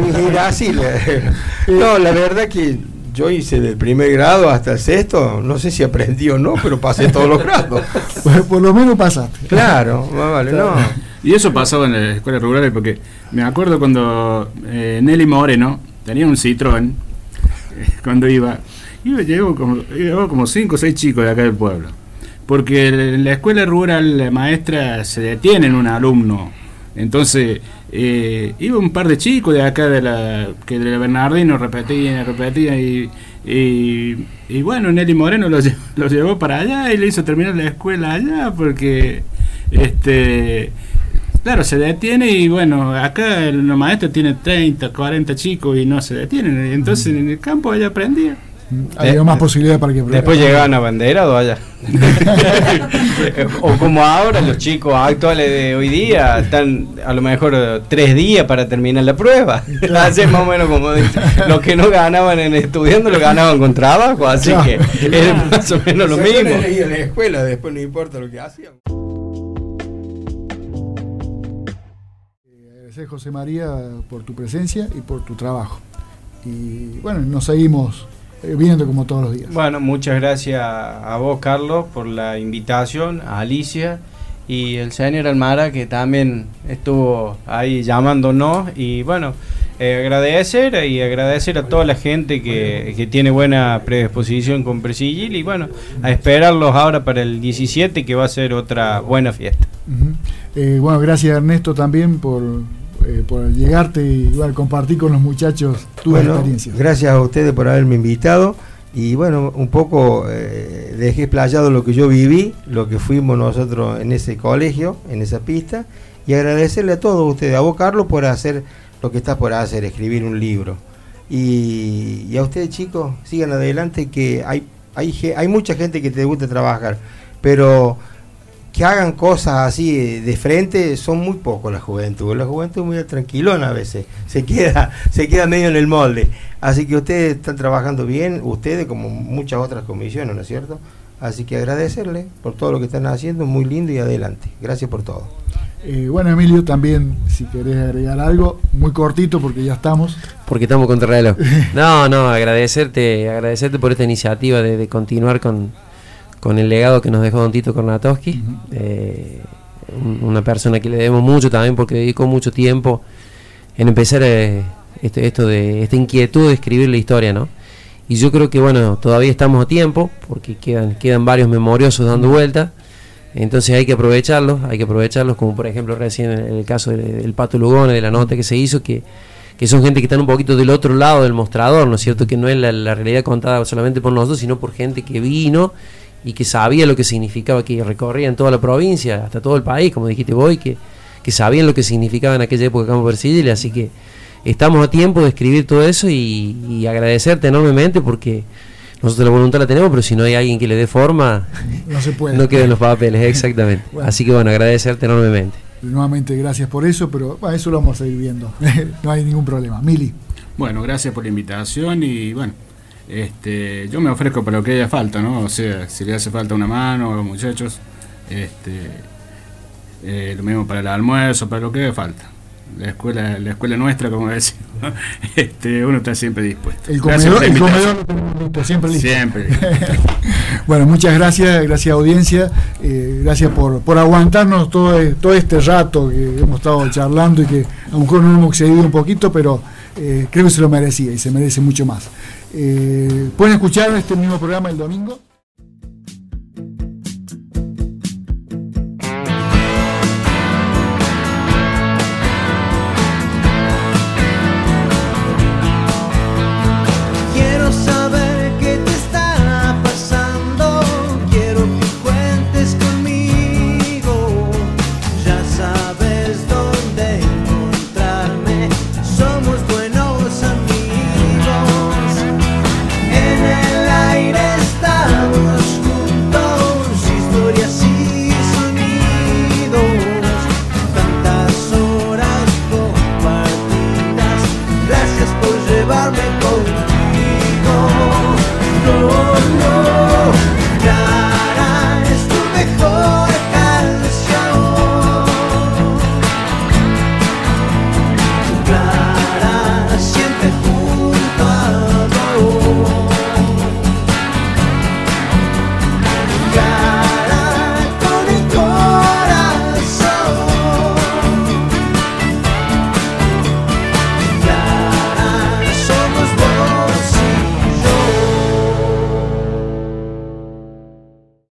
Y era así. la- No, la verdad que yo hice del primer grado hasta el sexto, no sé si aprendí o no, pero pasé todos los grados. Pues por lo menos pasaste. Claro, más vale, no. Y eso pasaba en las escuelas rurales porque me acuerdo cuando eh, Nelly Moreno tenía un Citroën, eh, cuando iba, iba llevó como, llevó como cinco o seis chicos de acá del pueblo. Porque en la escuela rural la maestra se detiene en un alumno. Entonces, eh, iba un par de chicos de acá de la que de la Bernardino repetían, repetían y, y, y bueno, Nelly Moreno lo, lle- lo llevó para allá y le hizo terminar la escuela allá porque este claro, se detiene y bueno, acá el maestro tiene 30, 40 chicos y no se detienen. Entonces en el campo ella aprendía. Había más posibilidades para que Después llegaban a banderado allá. o como ahora los chicos actuales de hoy día están a lo mejor eh, tres días para terminar la prueba. Así más o menos como dice. Los que no ganaban en estudiando lo ganaban con trabajo, así Claro. que es más o menos lo mismo. en la escuela, después no importa lo que hacían. Agradecer, José María, por tu presencia y por tu trabajo. Y bueno, nos seguimos eh, viendo como todos los días. Bueno, muchas gracias a vos, Carlos, por la invitación, a Alicia y el señor Almara, que también estuvo ahí llamándonos. Y bueno, eh, agradecer y agradecer a toda la gente que, que tiene buena predisposición con Presigil. Y bueno, a esperarlos ahora para el 17, que va a ser otra buena fiesta. Eh, bueno, gracias Ernesto también por, eh, por llegarte y bueno, compartir con los muchachos tus Bueno, experiencias. Gracias a ustedes por haberme invitado. Y bueno, un poco eh, dejé explayado lo que yo viví, lo que fuimos nosotros en ese colegio, en esa pista. Y agradecerle a todos ustedes, a vos Carlos, por hacer lo que estás por hacer, escribir un libro. Y, y a ustedes chicos, sigan adelante, que hay, hay, hay mucha gente que te gusta trabajar. Pero que hagan cosas así de, frente son muy pocos la juventud. La juventud es muy tranquilona a veces, se queda, se queda medio en el molde. Así que ustedes están trabajando bien, ustedes como muchas otras comisiones, ¿no es cierto? Así que agradecerle por todo lo que están haciendo, muy lindo y adelante. Gracias por todo. Eh, bueno, Emilio, también si querés agregar algo, muy cortito porque ya estamos. Porque estamos contra el reloj. No, no, agradecerte, agradecerte por esta iniciativa de, de continuar con, con el legado que nos dejó Don Tito Kornatowski. Eh, un- una persona que le debemos mucho también porque dedicó mucho tiempo en empezar eh, esto, esto de esta inquietud de escribir la historia, ¿no? Y yo creo que bueno, todavía estamos a tiempo porque quedan, quedan varios memoriosos dando vueltas. Entonces hay que aprovecharlos, hay que aprovecharlos, como por ejemplo recién en el caso del, del Pato Lugones, de la nota que se hizo, que, que son gente que están un poquito del otro lado del mostrador, ¿no es cierto? Que no es la, la realidad contada solamente por nosotros, sino por gente que vino y que sabía lo que significaba, que recorría en toda la provincia, hasta todo el país, como dijiste vos, y que, que sabían lo que significaba en aquella época Campo Persigil, así que estamos a tiempo de escribir todo eso y, y agradecerte enormemente porque nosotros la voluntad la tenemos, pero si no hay alguien que le dé forma, no se puede. No queden los papeles, exactamente. Así que bueno, agradecerte enormemente. Nuevamente gracias por eso, pero eso lo vamos a ir viendo. no hay ningún problema. Mili. Bueno, gracias por la invitación y bueno, este, yo me ofrezco para lo que haya falta, ¿no? O sea, si le hace falta una mano a los muchachos, este, eh, lo mismo para el almuerzo, para lo que haya falta. La escuela, la escuela nuestra, como decimos, este, uno está siempre dispuesto. El comedor, el comedor listo, siempre listo. Siempre. bueno, muchas gracias, gracias audiencia, eh, gracias por, por aguantarnos todo, todo este rato que hemos estado charlando y que a lo mejor nos hemos excedido un poquito, pero eh, creo que se lo merecía y se merece mucho más. Eh, Pueden escuchar este mismo programa el domingo.